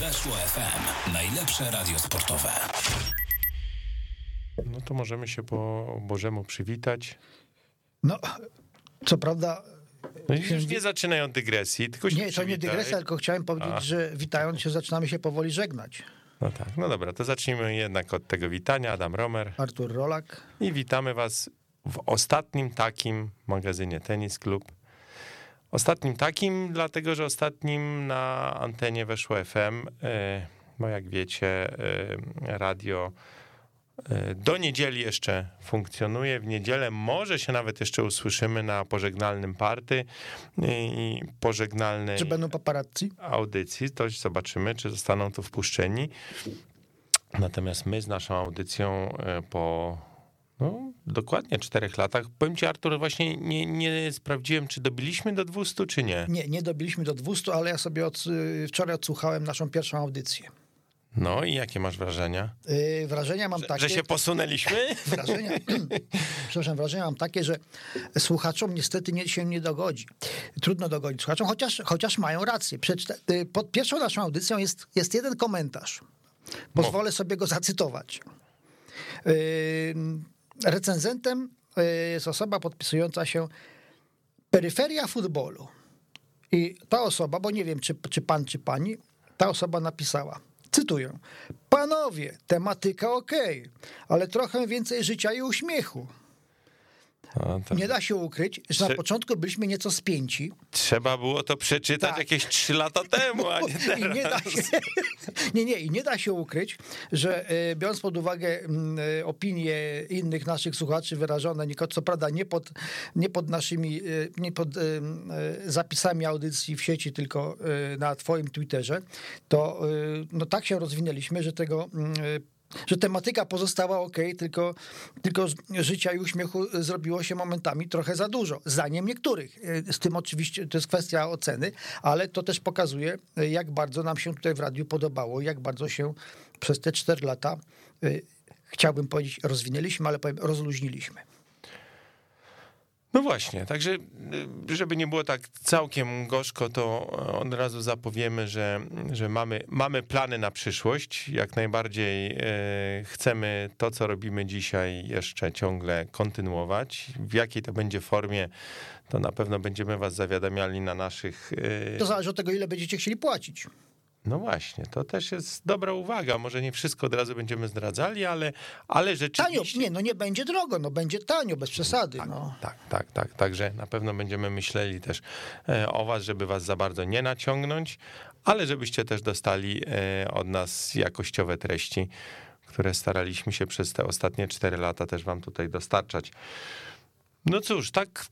Weszło FM. Najlepsze radio sportowe. No to możemy się po Bożemu przywitać. No, co prawda. No już nie zaczynają od dygresji, tylko się Nie, to nie dygresja, tylko chciałem powiedzieć, A. że witając się zaczynamy się powoli żegnać. No tak, no dobra, to zacznijmy jednak od tego witania. Adam Romer. Artur Rolak. I witamy Was w ostatnim takim magazynie Tenis Club. Ostatnim takim, dlatego że ostatnim na antenie weszło FM, e, bo jak wiecie, e, radio e, do niedzieli jeszcze funkcjonuje. W niedzielę może się nawet jeszcze usłyszymy na pożegnalnym party i pożegnalnej Czy będą paparazzi? audycji. To zobaczymy, czy zostaną tu wpuszczeni. Natomiast my z naszą audycją po no, dokładnie czterech latach. Powiem ci, Artur, właśnie nie, nie sprawdziłem, czy dobiliśmy do 200, czy nie. Nie, nie dobiliśmy do 200, ale ja sobie od, y, wczoraj odsłuchałem naszą pierwszą audycję. No i jakie masz wrażenia? Yy, wrażenia mam takie. Że się posunęliśmy? Wrażenia, przepraszam, wrażenia mam takie, że słuchaczom niestety nie, się nie dogodzi. Trudno dogodzić słuchaczom, chociaż, chociaż mają rację. Przeczyta, y, pod pierwszą naszą audycją jest, jest jeden komentarz. Pozwolę sobie go zacytować. Yy, recenzentem y, jest osoba podpisująca się Peryferia futbolu. I ta osoba, bo nie wiem, czy, czy pan, czy pani, ta osoba napisała, cytuję, panowie, tematyka okej, ale trochę więcej życia i uśmiechu. No, to Nie da się ukryć, że na Czy- początku byliśmy nieco spięci. Trzeba było to przeczytać Tak. jakieś trzy lata temu, a nie I nie da teraz. się, nie, nie, i nie da się ukryć, że e, biorąc pod uwagę e, opinie innych naszych słuchaczy wyrażone, co prawda nie pod, nie pod naszymi, e, nie pod zapisami audycji w sieci, tylko na twoim Twitterze, to no tak się rozwinęliśmy, że tego że tematyka pozostała ok, tylko, tylko życia i uśmiechu zrobiło się momentami trochę za dużo. Zdaniem niektórych. E, Z tym oczywiście to jest kwestia oceny, ale to też pokazuje, e, jak bardzo nam się tutaj w radiu podobało, jak bardzo się przez te cztery lata, e, chciałbym powiedzieć, rozwinęliśmy, ale powiem, rozluźniliśmy. No właśnie, także y, żeby nie było tak całkiem gorzko, to od razu zapowiemy, że, że mamy, mamy plany na przyszłość. Jak najbardziej e, chcemy to, co robimy dzisiaj, jeszcze ciągle kontynuować. W jakiej to będzie formie, to na pewno będziemy was zawiadamiali na naszych. e, To zależy od tego, ile będziecie chcieli płacić. No właśnie, to też jest dobra uwaga. Może nie wszystko od razu będziemy zdradzali, ale, ale Tanio, rzeczywiście. nie, no nie będzie drogo, no będzie tanio, bez przesady. Tak, No. tak, tak, tak. Także na pewno będziemy myśleli też e, o was, żeby was za bardzo nie naciągnąć, ale żebyście też dostali e, od nas jakościowe treści, które staraliśmy się przez te ostatnie cztery lata też wam tutaj dostarczać. No cóż, tak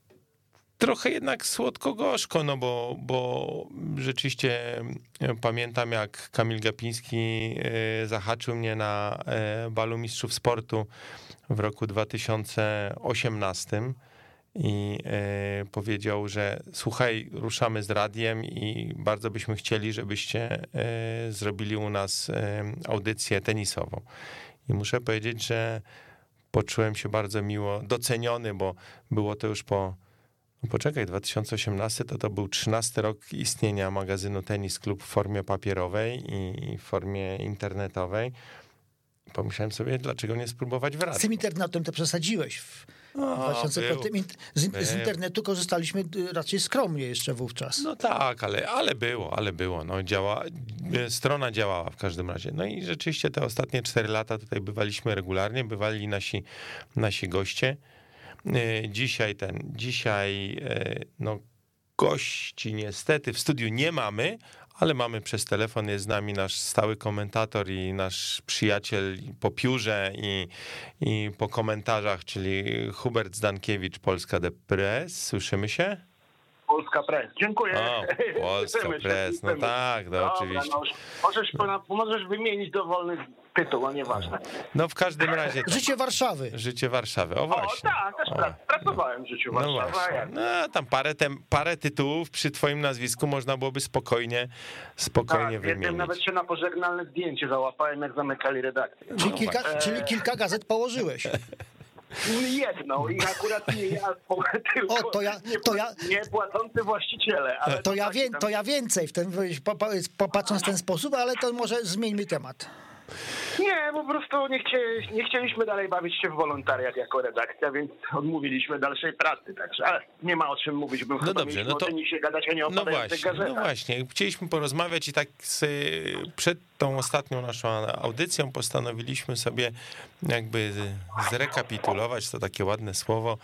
trochę jednak słodko-gorzko, no bo, bo rzeczywiście e, pamiętam jak Kamil Gapiński e, zahaczył mnie na e, balu mistrzów sportu w roku 2018 i powiedział, że słuchaj, ruszamy z radiem i bardzo byśmy chcieli, żebyście zrobili u nas audycję tenisową. I muszę powiedzieć, że poczułem się bardzo miło doceniony, bo było to już po poczekaj, 2018 to to był 13 rok istnienia magazynu Tenis Club w formie papierowej i w formie internetowej. Pomyślałem sobie, dlaczego nie spróbować w Z radiu. tym internetem to przesadziłeś. W No, 2005 był. z, z internetu korzystaliśmy y, raczej skromnie jeszcze wówczas. No tak, ale, ale było, ale było. No, działa, strona działała w każdym razie. No i rzeczywiście te ostatnie 4 lata tutaj bywaliśmy regularnie, bywali nasi, nasi goście. E, Dzisiaj ten, dzisiaj e, no, gości niestety w studiu nie mamy, ale mamy przez telefon, jest z nami nasz stały komentator i nasz przyjaciel po piórze i, i po komentarzach, czyli Hubert Zdankiewicz, Polska The Press. Słyszymy się? Polska Press. Dziękuję. O, Polska Press, no tak, no Dobra, oczywiście. No, możesz, możesz wymienić dowolny tytuł, a nieważne. No w każdym razie tak. Życie Warszawy. Życie Warszawy, o O, właśnie. tak, też O. pra- pracowałem w życiu No Warszawy. a właśnie. No tam parę, tem, parę tytułów przy twoim nazwisku można byłoby spokojnie, spokojnie Tak, wymienić. nawet się na pożegnalne zdjęcie załapałem, jak zamykali redakcję. Czyli No kilka, właśnie. czyli kilka gazet położyłeś. Jedną i akurat nie ja, tylko O, to ja- nie, to ja- nie płacący właściciele. Ale To ja, taki wie, tam- to ja więcej w ten, patrząc w ten sposób, ale to może zmieńmy temat. Nie, po prostu nie, chcie, nie chcieliśmy dalej bawić się w wolontariat jako redakcja, więc odmówiliśmy dalszej pracy. Także ale nie ma o czym mówić, bo No chyba dobrze, no to- tenisie gadać, a nie o No właśnie, no gazetach. właśnie. Chcieliśmy porozmawiać i tak z, przed tą ostatnią naszą audycją postanowiliśmy sobie jakby zrekapitulować, to takie ładne słowo,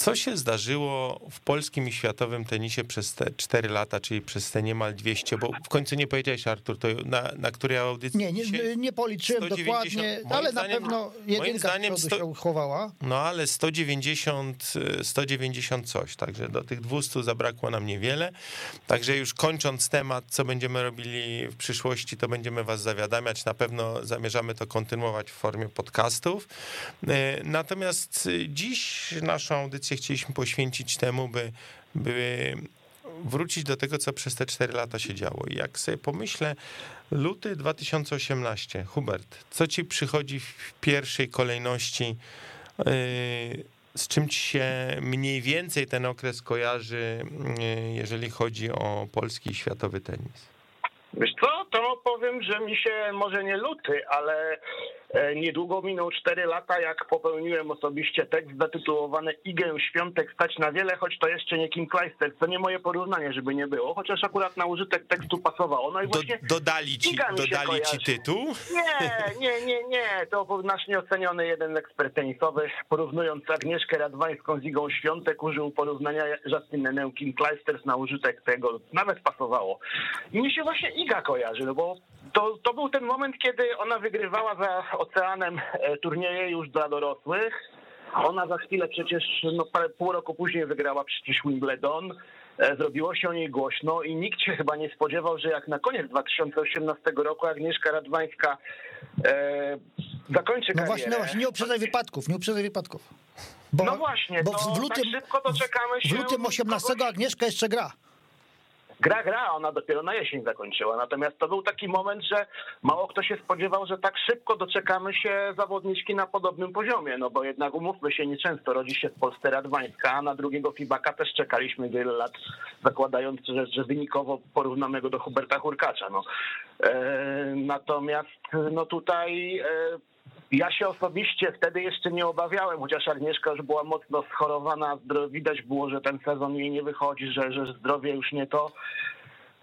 co się zdarzyło w polskim i światowym tenisie przez te 4 lata, czyli przez te niemal 200, bo w końcu nie powiedziałeś, Artur, to na, na której audycji Nie, nie, nie policzyłem 190. dokładnie, ale zdaniem- na pewno jedynka zdaniem z przodu sto- się uchowała. No ale 190, y, 190 coś, także do tych 200 zabrakło nam niewiele. Także już kończąc temat, co będziemy robili w przyszłości, to będziemy was zawiadamiać. Na pewno zamierzamy to kontynuować w formie podcastów. Y, Natomiast y, dziś naszą audycję chcieliśmy poświęcić temu, by, by wrócić do tego, co przez te 4 lata się działo. I jak sobie pomyślę, luty 2018, Hubert, co ci przychodzi w pierwszej kolejności? Yy, Z czym ci się mniej więcej ten okres kojarzy, yy, jeżeli chodzi o polski i światowy tenis? Wiesz co, to powiem, że mi się może nie luty, ale niedługo minął 4 lata, jak popełniłem osobiście tekst zatytułowany Igę Świątek stać na wiele, choć to jeszcze nie Kim Kleister. To nie moje porównanie, żeby nie było, chociaż akurat na użytek tekstu pasowało. No i Do, właśnie... dodali ci, dodali ci tytuł? Nie, nie, nie, nie. To był nasz nieoceniony jeden ekspert tenisowy, porównując Agnieszkę Radwańską z Igą Świątek, użył porównania Justin Nenę Kim Kleisters na użytek tego. Nawet pasowało. I mi się właśnie Iga kojarzy, no bo to, to był ten moment, kiedy ona wygrywała za oceanem e, turnieje już dla dorosłych. Ona za chwilę przecież, no parę, pół roku później wygrała przecież Wimbledon. E, Zrobiło się o niej głośno i nikt się chyba nie spodziewał, że jak na koniec 2018 roku Agnieszka Radwańska e, zakończy No karierę. właśnie, no właśnie, nie uprzedzaj wypadków, nie uprzedzaj wypadków. Bo, No właśnie, bo w, w lutym, tak szybko doczekamy w się lutym 18 kogoś- Agnieszka jeszcze gra. Gra, gra, ona dopiero na jesień zakończyła. Natomiast to był taki moment, że mało kto się spodziewał, że tak szybko doczekamy się zawodniczki na podobnym poziomie. No bo jednak umówmy się, nieczęsto rodzi się w Polsce Radwańska, a na drugiego Fibaka też czekaliśmy wiele lat, zakładając, że, że wynikowo porównamy go do Huberta Hurkacza. No. E, natomiast no tutaj e, ja się osobiście wtedy jeszcze nie obawiałem, chociaż Agnieszka już była mocno schorowana, widać było, że ten sezon jej nie wychodzi, że, że zdrowie już nie to.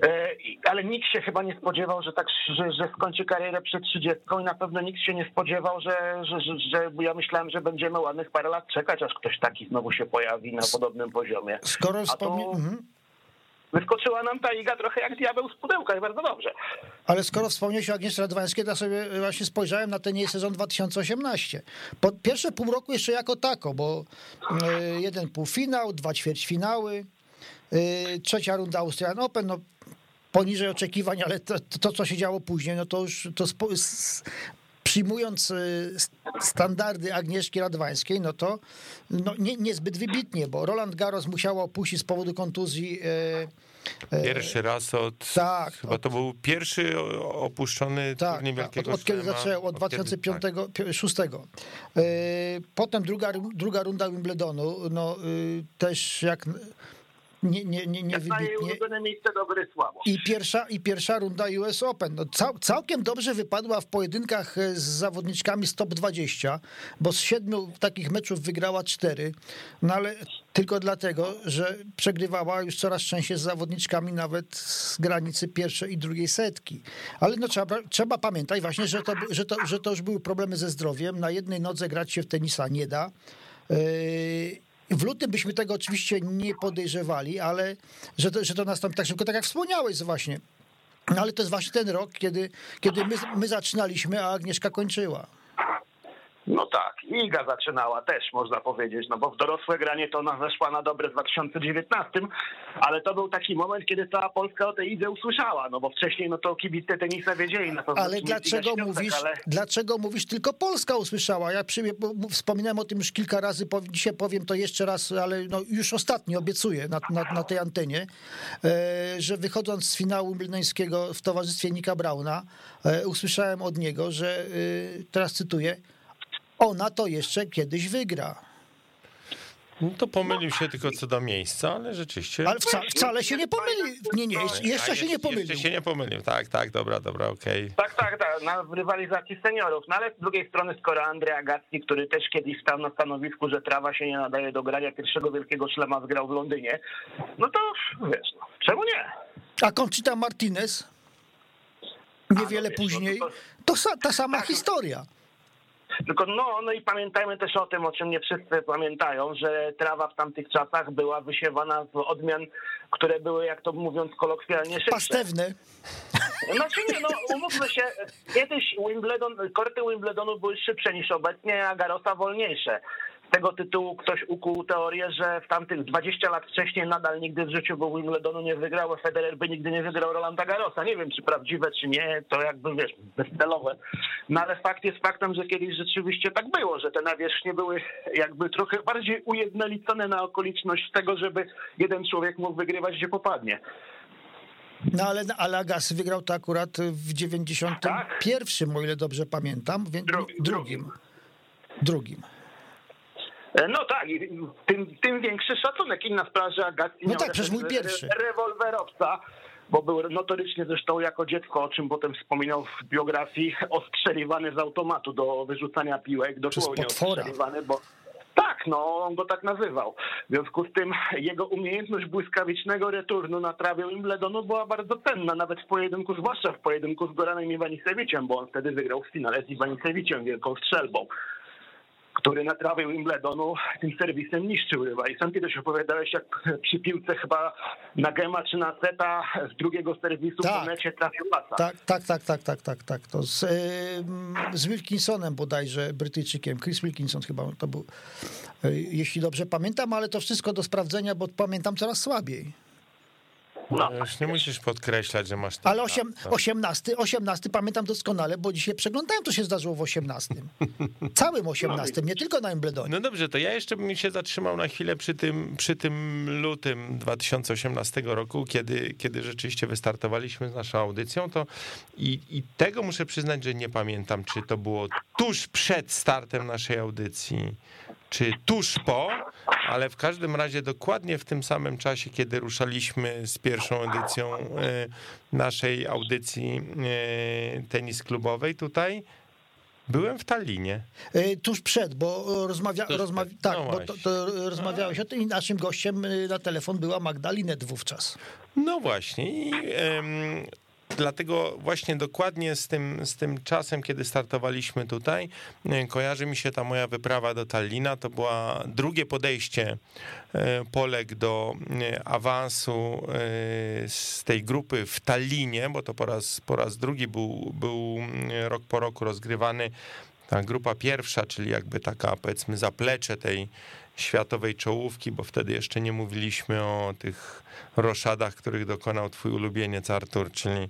E, Ale nikt się chyba nie spodziewał, że tak, że, że skończy karierę przed 30 i na pewno nikt się nie spodziewał, że, że, że, że ja myślałem, że będziemy ładnych parę lat czekać, aż ktoś taki znowu się pojawi na podobnym poziomie. Skoro A wspomni... to- mhm. Wyskoczyła nam ta iga trochę jak diabeł z pudełka i bardzo dobrze. Ale skoro wspomniałeś o Agnieszce Radwańskiej, to sobie właśnie spojrzałem na ten jej sezon 2018. Po pierwsze pół roku jeszcze jako tako, bo e, jeden półfinał, dwa ćwierćfinały, e, trzecia runda Austrian Open, no poniżej oczekiwań, ale to, to co się działo później, no to już to przyjmując e, standardy Agnieszki Radwańskiej, no to no, nie, niezbyt wybitnie, bo Roland Garros musiał opuścić z powodu kontuzji e, Pierwszy raz od. tak, Chyba od- to był pierwszy opuszczony tak, turniej tak, Wielkiego od, od kiedy zaczęło, od od kiedy- 2005 tak. 6 Potem druga, druga runda Wimbledonu, no też jak nie, nie, nie, nie wybitnie. miejsce dobry słabo. I pierwsza, I pierwsza runda US Open. No, cał, całkiem dobrze wypadła w pojedynkach e, z zawodniczkami z top 20, bo z siedmiu takich meczów wygrała cztery, no ale tylko dlatego, że przegrywała już coraz częściej z zawodniczkami nawet z granicy pierwszej i drugiej setki. Ale no trzeba, trzeba pamiętać właśnie, że to, że, to, że to już były problemy ze zdrowiem. Na jednej nodze grać się w tenisa nie da. Yy, w lutym byśmy tego oczywiście nie podejrzewali, ale że to, że to nastąpi tak szybko, tak jak wspomniałeś właśnie. No ale to jest właśnie ten rok, kiedy, kiedy my, my zaczynaliśmy, a Agnieszka kończyła. No tak, Iga zaczynała też, można powiedzieć, no bo w dorosłe granie to ona weszła na dobre w 2019, ale to był taki moment, kiedy cała Polska o tej Idze usłyszała, no bo wcześniej no to kibice tenisa wiedzieli na pewno. Ale dlaczego Świątek, mówisz, Ale... dlaczego mówisz tylko Polska usłyszała? Ja przy, wspominałem o tym już kilka razy, dzisiaj powiem to jeszcze raz, ale no już ostatnio obiecuję na, na, na tej antenie, e, że wychodząc z finału wimbledońskiego w towarzystwie Nika Brauna, e, usłyszałem od niego, że, e, teraz cytuję, ona to jeszcze kiedyś wygra. No to pomylił się tylko co do miejsca, ale rzeczywiście. Ale wca, wcale się nie pomylił. Nie, nie, jeszcze A, się nie pomylił. Jeszcze się nie pomylił, tak, tak, dobra, dobra, okej. Tak, tak, tak, na w rywalizacji seniorów. No ale z drugiej strony, skoro Andrea Gatti, który też kiedyś stał na stanowisku, że trawa się nie nadaje do grania pierwszego wielkiego szlema, zgrał w Londynie, no to wiesz, no, czemu nie? A Conchita Martinez niewiele A, no wiesz, no później, to- to sa, ta sama Tak. historia. Tylko no, no i pamiętajmy też o tym, o czym nie wszyscy pamiętają, że trawa w tamtych czasach była wysiewana z odmian, które były, jak to mówiąc kolokwialnie, szybsze. Pastewne. Znaczy nie, no umówmy się, kiedyś Wimbledon, korty Wimbledonu były szybsze niż obecnie, a Garosa wolniejsze. Z tego tytułu ktoś ukuł teorię, że w tamtych 20 lat wcześniej nadal nigdy w życiu był Wimbledonu nie wygrał, a Federer by nigdy nie wygrał Rolanda Garrosa. Nie wiem, czy prawdziwe, czy nie, to jakby, wiesz, bezcelowe. No ale fakt jest faktem, że kiedyś rzeczywiście tak było, że te nawierzchnie były jakby trochę bardziej ujednolicone na okoliczność tego, żeby jeden człowiek mógł wygrywać, gdzie popadnie. No ale, ale Agassi wygrał to akurat w 91, o ile dobrze pamiętam. Więc Drugim, drugim. Drugim. E, No tak, i tym, tym większy szacunek. Inna sprawa, że Agassi No miał tak, przecież mój pierwszy. rewolwerowca, bo był notorycznie zresztą jako dziecko, o czym potem wspominał w biografii, ostrzeliwany z automatu do wyrzucania piłek, dosłownie ostrzeliwany, bo tak, no on go tak nazywał. W związku z tym jego umiejętność błyskawicznego returnu na trawie Wimbledonu była bardzo cenna, nawet w pojedynku, zwłaszcza w pojedynku z Goranem Iwanisewiciem, bo on wtedy wygrał w finale z Iwanisewiciem wielką strzelbą który na trawie Wimbledonu tym serwisem niszczył rywa. I sam kiedyś opowiadałeś, jak przy piłce chyba na gema czy na seta z drugiego serwisu Tak. po necie trafił pasa. Tak, tak, tak, tak, tak, tak, tak. To z, ym, z Wilkinsonem bodajże, Brytyjczykiem. Chris Wilkinson chyba to był, y, jeśli dobrze pamiętam, ale to wszystko do sprawdzenia, bo pamiętam coraz słabiej. No. Już nie musisz podkreślać, że masz... Ale tak, osiem, tak. 18, 18 pamiętam doskonale, bo dzisiaj przeglądałem, co się zdarzyło w 18. Całym 18, nie tylko na Wimbledonie. No dobrze, to ja jeszcze bym się zatrzymał na chwilę przy tym, przy tym lutym 2018 roku, kiedy, kiedy rzeczywiście wystartowaliśmy z naszą audycją, to i, i tego muszę przyznać, że nie pamiętam, czy to było tuż przed startem naszej audycji, czy tuż po, ale w każdym razie dokładnie w tym samym czasie, kiedy ruszaliśmy z pierwszą edycją e, naszej audycji e, tenis klubowej tutaj, byłem w Tallinie. Y, Tuż przed, bo rozmawia, przed, tak, no bo to, to rozmawiałeś o tym i naszym gościem na telefon była Magdalinet wówczas. No właśnie. I, em, dlatego właśnie dokładnie z tym, z tym czasem, kiedy startowaliśmy tutaj, e, kojarzy mi się ta moja wyprawa do Tallina. To była drugie podejście e, Polek do e, awansu z tej grupy w Tallinie, bo to po raz, po raz drugi był, był mm, rok po roku rozgrywany ta grupa pierwsza, czyli jakby taka powiedzmy zaplecze tej światowej czołówki, bo wtedy jeszcze nie mówiliśmy o tych roszadach, których dokonał twój ulubieniec Artur, czyli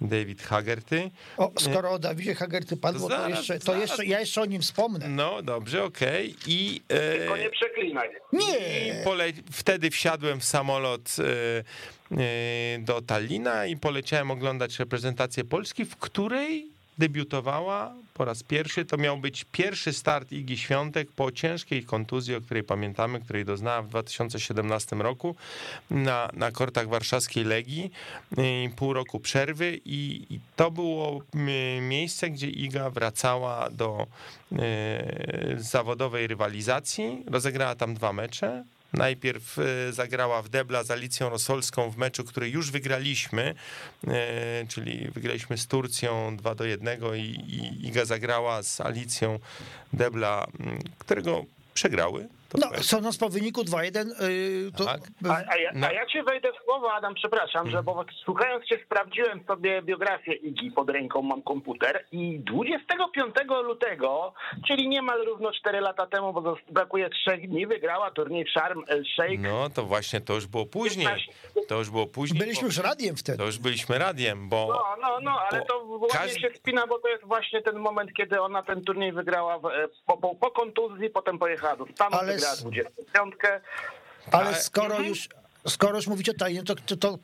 David Haggerty. O, skoro o Dawidzie Hagerty padło, to, Zaraz, jeszcze, to zaraz. jeszcze, ja jeszcze o nim wspomnę. No dobrze, okej. I, e, Tylko nie przeklinaj. Nie, i pole... wtedy wsiadłem w samolot e, e, do Tallina i poleciałem oglądać reprezentację Polski, w której debiutowała po raz pierwszy. To miał być pierwszy start Igi Świątek po ciężkiej kontuzji, o której pamiętamy, której doznała w 2017 roku na, na kortach warszawskiej Legii. I Pół roku przerwy i, i to było mm, miejsce, gdzie Iga wracała do e, zawodowej rywalizacji. Rozegrała tam dwa mecze. Najpierw e, zagrała w debla z Alicją Rosolską w meczu, który już wygraliśmy, e, czyli wygraliśmy z Turcją 2 do 1 i, Iga zagrała z Alicją debla, którego przegrały. To no, sądząc po wyniku 2-1, y, to Tak. A, a, ja, No. a ja cię wejdę w słowo, Adam, przepraszam, że bo słuchając cię sprawdziłem sobie biografię Igi pod ręką, mam komputer i 25 lutego, czyli niemal równo 4 lata temu, bo brakuje 3 dni, wygrała turniej w Sharm el Sheikh. No to właśnie to już było później. To już było później. byliśmy bo- już radiem wtedy. To już byliśmy radiem, bo No, no, no, ale to ładnie każdy- się spina, bo to jest właśnie ten moment, kiedy ona ten turniej wygrała w, e, po, po, po kontuzji, potem pojechała do Stanów, Ale wygrała s- 25. Ale skoro Mhm. już, Skoro już mówicie o tajnie, to, to, to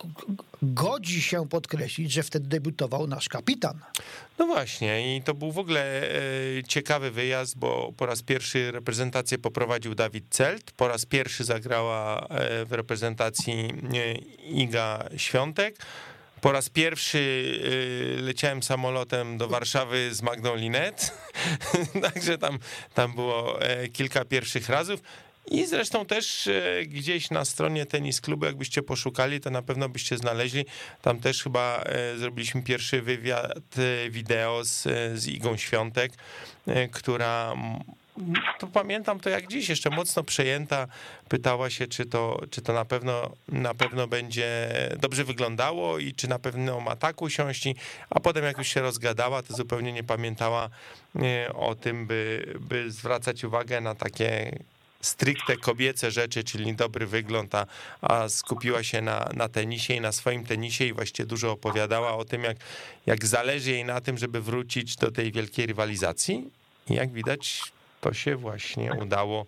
godzi się podkreślić, że wtedy debiutował nasz kapitan. No właśnie, i to był w ogóle e, ciekawy wyjazd, bo po raz pierwszy reprezentację poprowadził Dawid Celt, po raz pierwszy zagrała e, w reprezentacji e, Iga Świątek. Po raz pierwszy y, leciałem samolotem do Warszawy z Magdą Linet, także tam, tam było e, kilka pierwszych razów. I zresztą też e, gdzieś na stronie tenis klubu, jakbyście poszukali, to na pewno byście znaleźli. Tam też chyba e, zrobiliśmy pierwszy wywiad wideo z, z Igą Świątek, która to pamiętam to jak dziś, jeszcze mocno przejęta, pytała się, czy to, czy to na, pewno, na pewno będzie dobrze wyglądało i czy na pewno ma tak usiąść, a potem jak już się rozgadała, to zupełnie nie pamiętała o tym, by, by zwracać uwagę na takie stricte kobiece rzeczy, czyli dobry wygląd, a, a skupiła się na, na tenisie i na swoim tenisie i właściwie dużo opowiadała o tym, jak, jak zależy jej na tym, żeby wrócić do tej wielkiej rywalizacji. I jak widać, to się właśnie udało,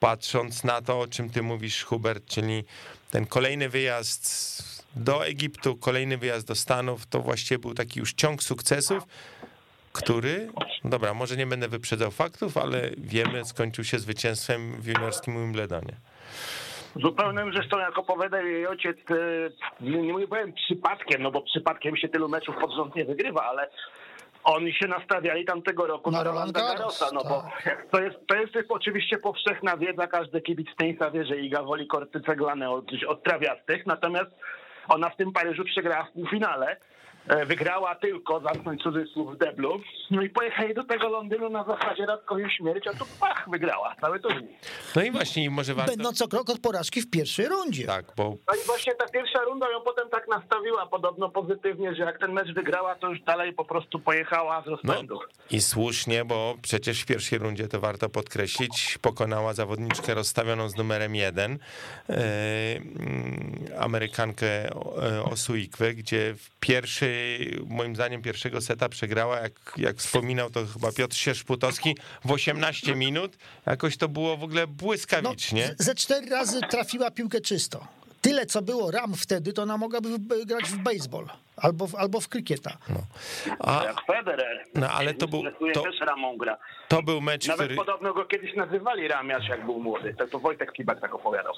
patrząc na to, o czym ty mówisz, Hubert, czyli ten kolejny wyjazd do Egiptu, kolejny wyjazd do Stanów, to właściwie był taki już ciąg sukcesów, który, dobra, może nie będę wyprzedzał faktów, ale wiemy, skończył się zwycięstwem w juniorskim Wimbledonie. Zupełnym zresztą, jak opowiadał jej ojciec, e, nie, nie powiem przypadkiem, no bo przypadkiem się tylu meczów pod rząd nie wygrywa, ale oni się nastawiali tamtego roku na, na Rolanda Garrosa, no tak. bo to jest, to jest, oczywiście powszechna wiedza, każdy kibic tenisa wie, że Iga woli korty ceglane od, od trawiastych, natomiast ona w tym Paryżu przegrała w półfinale wygrała tylko, zamknąć cudzysłów w deblu, no i pojechali do tego Londynu na zasadzie radkowi śmierć, a tu pach, wygrała cały turniej. No i właśnie może warto... Będąc o krok od porażki w pierwszej rundzie. Tak, bo... No i właśnie ta pierwsza runda ją potem tak nastawiła podobno pozytywnie, że jak ten mecz wygrała, to już dalej po prostu pojechała z rozpędu. No, I słusznie, bo przecież w pierwszej rundzie, to warto podkreślić, pokonała zawodniczkę rozstawioną z numerem jeden, yy, Amerykankę e, Osuikwę, gdzie w pierwszej moim zdaniem pierwszego seta przegrała, jak, jak wspominał to chyba Piotr Sierzputowski, w 18 minut. Jakoś to było w ogóle błyskawicznie. No, ze cztery razy trafiła piłkę czysto. Tyle, co było ram wtedy, to ona mogłaby grać w baseball albo w, albo w krykieta. No. A, jak Federer. No, ale to był... To, też ramą gra. To był mecz, Nawet który... podobno go kiedyś nazywali ramiarz, jak był młody. To, to Wojtek Kibak tak opowiadał.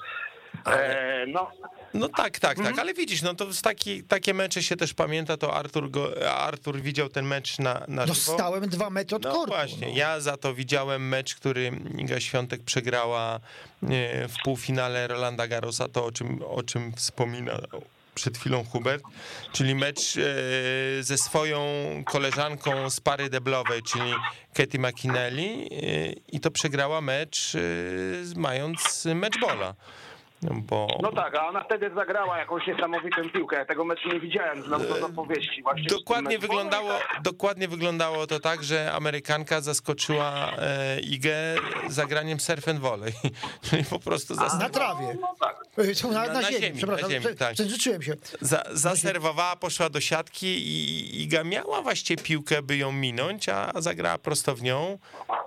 Ale... E, no. no tak, tak, tak, ale widzisz, no to z taki, takie mecze się też pamięta, to Artur, go, Artur widział ten mecz na, na żywo. Dostałem dwa metry od no kortu. Właśnie, no. ja za to widziałem mecz, który Iga Świątek przegrała w półfinale Rolanda Garrosa, to o czym, o czym wspominał przed chwilą Hubert, czyli mecz e, ze swoją koleżanką z pary deblowej, czyli Katie McInelli e, i to przegrała mecz e, mając matchbola. No bo... No tak, a ona wtedy zagrała jakąś niesamowitą piłkę. Ja tego meczu nie widziałem, znam to z opowieści. Właśnie dokładnie, wyglądało, dokładnie wyglądało to tak, że Amerykanka zaskoczyła e, Igę zagraniem surf and volley. Czyli po prostu... A, na trawie. No, no tak. Na, na, na, ziemi, ziemi, przepraszam, na ziemi, tak. się. Za, zaserwowała, poszła do siatki i Iga miała właściwie piłkę, by ją minąć, a zagrała prosto w nią.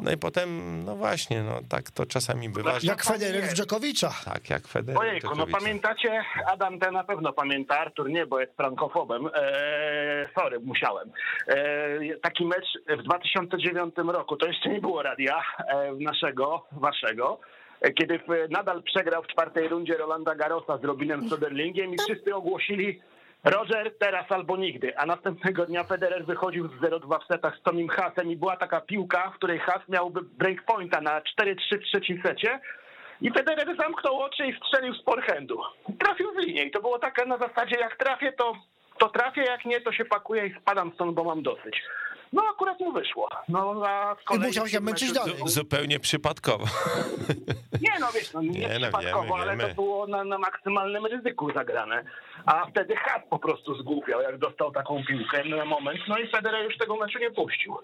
No i potem, no właśnie, no tak to czasami bywa. Jak Federer w Dżokowicza. Tak, jak Federer. Ojejku, no pamiętacie, Adam ten na pewno pamięta, Artur nie, bo jest frankofobem. Eee, sorry, musiałem. Eee, taki mecz w 2009 roku, to jeszcze nie było radia e, naszego, waszego, e, kiedy nadal przegrał w czwartej rundzie Rolanda Garrosa z Robinem Soderlingiem i wszyscy ogłosili Roger teraz albo nigdy, a następnego dnia Federer wychodził z 0-2 w setach z Tomim Hasem i była taka piłka, w której Has miałby breakpointa na 4-3 w trzecim secie, i Federer zamknął oczy i strzelił z forehandu. Trafił w linię i to było takie na zasadzie, jak trafię, to, to trafię, jak nie, to się pakuję i spadam stąd, bo mam dosyć. No akurat mu wyszło. No, a I musiał się męczyć dalej. Zupełnie przypadkowo. Nie no wiesz, no, nie, nie no, przypadkowo, wiemy, ale wiemy. to było na, na maksymalnym ryzyku zagrane. A wtedy Hat po prostu zgłupiał, jak dostał taką piłkę na moment. No i Federer już tego meczu nie puścił.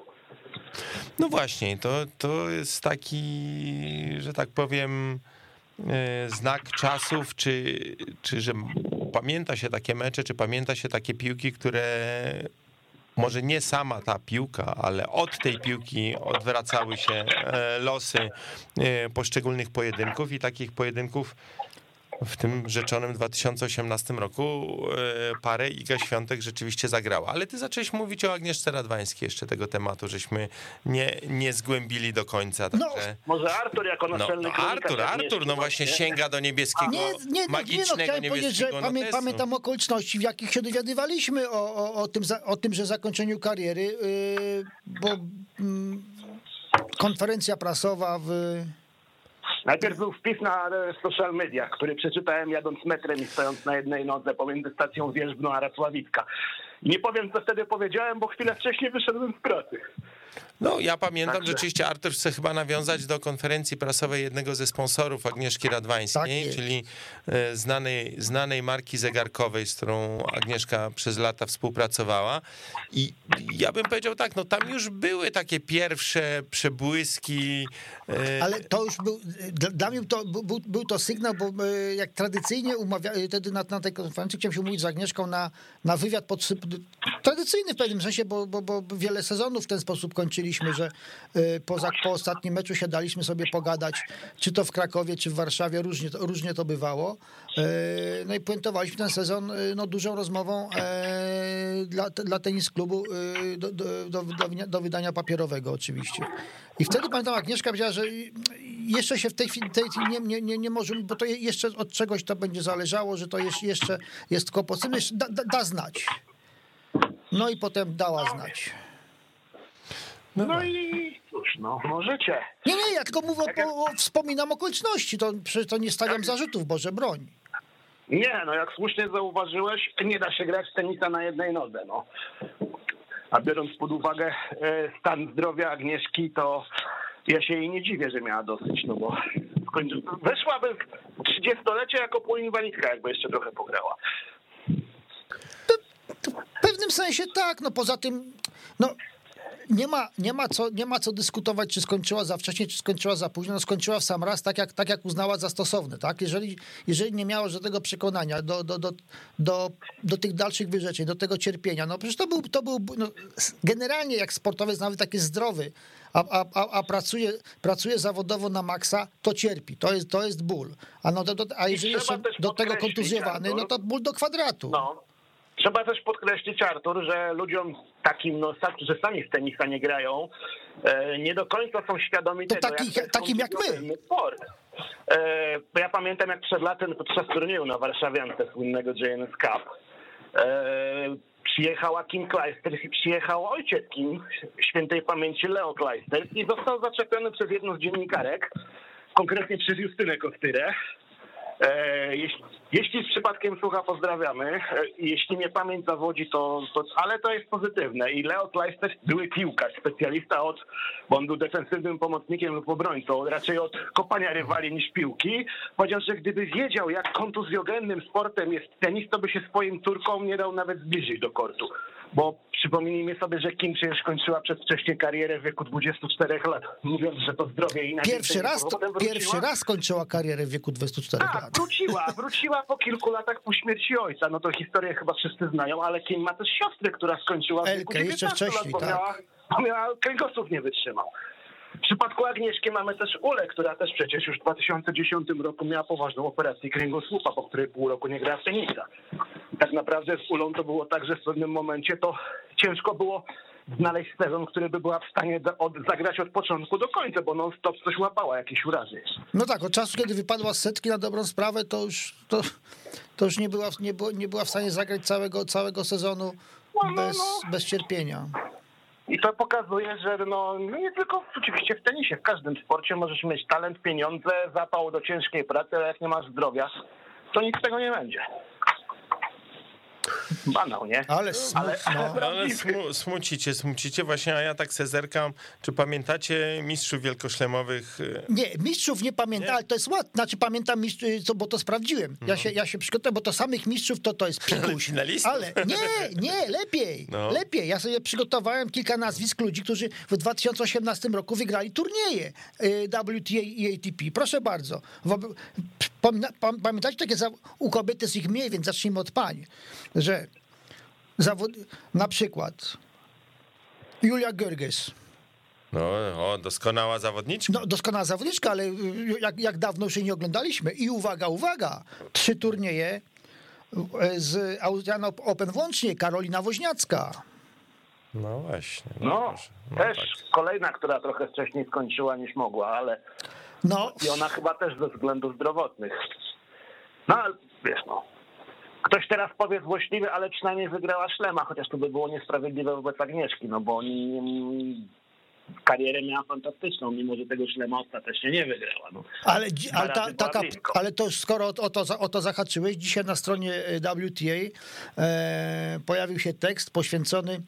No właśnie, to, to jest taki, że tak powiem, e, znak czasów, czy, czy że pamięta się takie mecze, czy pamięta się takie piłki, które może nie sama ta piłka, ale od tej piłki odwracały się e, losy e, poszczególnych pojedynków i takich pojedynków w tym rzeczonym 2018 roku e, parę Iga Świątek rzeczywiście zagrała. Ale ty zacząłeś mówić o Agnieszce Radwańskiej jeszcze tego tematu, żeśmy nie, nie zgłębili do końca. No, Także... Może Artur jako No, naczelny no kronikarz Artur, Artur, no właśnie właśnie. sięga do niebieskiego, Nie, nie, no, magicznego nie, no, powiedzieć, że niebieskiego pamię, notesu. pamiętam okoliczności, w jakich się dowiadywaliśmy o, o, o, tym, o tym, że zakończeniu kariery, yy, bo mm, konferencja prasowa w... Najpierw był wpis na e, social mediach, który przeczytałem jadąc metrem i stojąc na jednej nodze pomiędzy stacją Wierzbno a Racławicka. Nie powiem, co wtedy powiedziałem, bo chwilę wcześniej wyszedłem z pracy. No, ja pamiętam, Także- rzeczywiście Artur chce chyba nawiązać do konferencji prasowej jednego ze sponsorów Agnieszki Tak Radwańskiej, jest. czyli e, znanej, znanej marki zegarkowej, z którą Agnieszka przez lata współpracowała. I ja bym powiedział tak, no tam już były takie pierwsze przebłyski. e, Ale to już był, dla- mnie to był, był- to sygnał, bo e, jak tradycyjnie umawia, e, wtedy na, na tej konferencji chciałem się umówić z Agnieszką na, na wywiad podsyp, tradycyjny w pewnym sensie, bo, bo, bo wiele sezonów w ten sposób kończyliśmy, że e, poza, po ostatnim meczu siadaliśmy sobie pogadać, czy to w Krakowie, czy w Warszawie, różnie, różnie to bywało. E, No i puentowaliśmy ten sezon e, no, dużą rozmową e, dla, dla tenis klubu do, do, do, do, wydania papierowego oczywiście. I wtedy pamiętam, Agnieszka powiedziała, że jeszcze się w tej chwili tej, nie, nie, nie, nie może, bo to je- jeszcze od czegoś to będzie zależało, że to jest, jeszcze jest kłopot. Da, da, da znać. No i potem dała znać. No i cóż, no możecie. Nie, nie, ja tylko mówię, o, o, wspominam okoliczności, to przecież to nie stawiam zarzutów, Boże broń. Nie, no jak słusznie zauważyłeś, nie da się grać w tenisa na jednej nodze, no. A biorąc pod uwagę e, stan zdrowia Agnieszki, to ja się jej nie dziwię, że miała dosyć, no bo skończy... weszłaby w 30-lecie jako półinwalidka, jakby jeszcze trochę pograła. W pewnym sensie tak, no poza tym, no nie ma, nie ma, co, nie ma co dyskutować, czy skończyła za wcześnie, czy skończyła za późno. No, skończyła w sam raz, tak jak, tak jak uznała za stosowne. Tak? Jeżeli, jeżeli nie miała żadnego przekonania do, do, do, do, do tych dalszych wyrzeczeń, do tego cierpienia, no przecież to był, to był no, generalnie jak sportowiec, nawet taki zdrowy, a, a, a, a pracuje, pracuje zawodowo na maksa, to cierpi, to jest, to jest ból. A, no, do, do, a jeżeli jeszcze do tego kontuzjowany, no to ból do kwadratu. No. Trzeba też podkreślić, Artur, że ludziom takim, no, że sami w tenisa nie grają, e, nie do końca są świadomi To tego, takich- jak takim jak my. Sport. E, ja pamiętam, jak przed latem podczas turnieju na Warszawiance słynnego JNS Cup e, przyjechała Kim Kleisters i przyjechał ojciec Kim, świętej pamięci Leo Kleisters i został zaczepiony przez jedną z dziennikarek, konkretnie przez Justynę Kostyrę. E, jeśli, jeśli przypadkiem słucha, pozdrawiamy. E, jeśli mnie pamięć zawodzi, to, to. Ale to jest pozytywne. I Leo Kleister, były piłkarz, specjalista od. Bo on był defensywnym pomocnikiem lub obrońcą, raczej od kopania rywali niż piłki. Powiedział, że gdyby wiedział, jak kontuzjogennym sportem jest tenis, to by się swoim córkom nie dał nawet zbliżyć do kortu. Bo przypomnijmy sobie, że Kim przecież kończyła przedwcześnie karierę w wieku 24 lat, mówiąc, że to zdrowie i Pierwszy raz, to, pierwszy raz skończyła karierę w wieku 24 Tak, lat. wróciła, wróciła po kilku latach po śmierci ojca. No to historię chyba wszyscy znają, ale Kim ma też siostrę, która skończyła w wieku jeszcze 19 wcześniej, lat, bo tak. miała, bo miała kręgosłup nie wytrzymał. W przypadku Agnieszki mamy też Ulę, która też przecież już w 2010 roku miała poważną operację kręgosłupa, po której pół roku nie grała w tenisa. Tak naprawdę z Ulą to było tak, że w pewnym momencie to ciężko było znaleźć sezon, który by była w stanie zagrać od początku do końca, bo non-stop coś łapała, jakieś urazy. No tak, od czasu, kiedy wypadła z setki na dobrą sprawę, to już, to, to już nie, była, nie, było, nie była w stanie zagrać całego, całego sezonu No, no, bez, no. bez cierpienia. I to pokazuje, że no, no nie tylko oczywiście w tenisie, w każdym sporcie możesz mieć talent, pieniądze, zapał do ciężkiej pracy, ale jak nie masz zdrowia, to nic z tego nie będzie. Banał, nie? Ale smutno. No, ale smu, smucicie, smucicie. Właśnie, a ja tak se zerkam. Czy pamiętacie mistrzów wielkoszlemowych? y, Nie, mistrzów nie pamiętam, ale to jest łatwe. Znaczy pamiętam mistrzów, co, bo to sprawdziłem. Ja, się, ja się przygotowałem, bo to samych mistrzów to, to jest pikuś. finalistów. Ale nie, nie, lepiej. No. Lepiej. Ja sobie przygotowałem kilka nazwisk ludzi, którzy w 2018 roku wygrali turnieje y, WTA i ATP. Proszę bardzo. Pamiętacie takie za- u kobiety jest ich mniej, więc zacznijmy od pań, że zawod... na przykład Julia Görges, No, o, doskonała zawodniczka. No, doskonała zawodniczka, ale y, jak, jak dawno już jej nie oglądaliśmy. I uwaga, uwaga, trzy turnieje y, z Australian Open włącznie, Karolina Woźniacka. No właśnie. No, proszę. No też tak. kolejna, która trochę wcześniej skończyła niż mogła, ale No, i ona chyba też ze względów zdrowotnych. No, ale wiesz no. Ktoś teraz powie złośliwy, ale przynajmniej wygrała szlema, chociaż to by było niesprawiedliwe wobec Agnieszki, no bo oni mm, karierę miała fantastyczną, mimo że tego szlema ostatecznie nie wygrała. No. ale, ale, ta, taka, ale to skoro o, to, o to zahaczyłeś, dzisiaj na stronie y, WTA e, pojawił się tekst poświęcony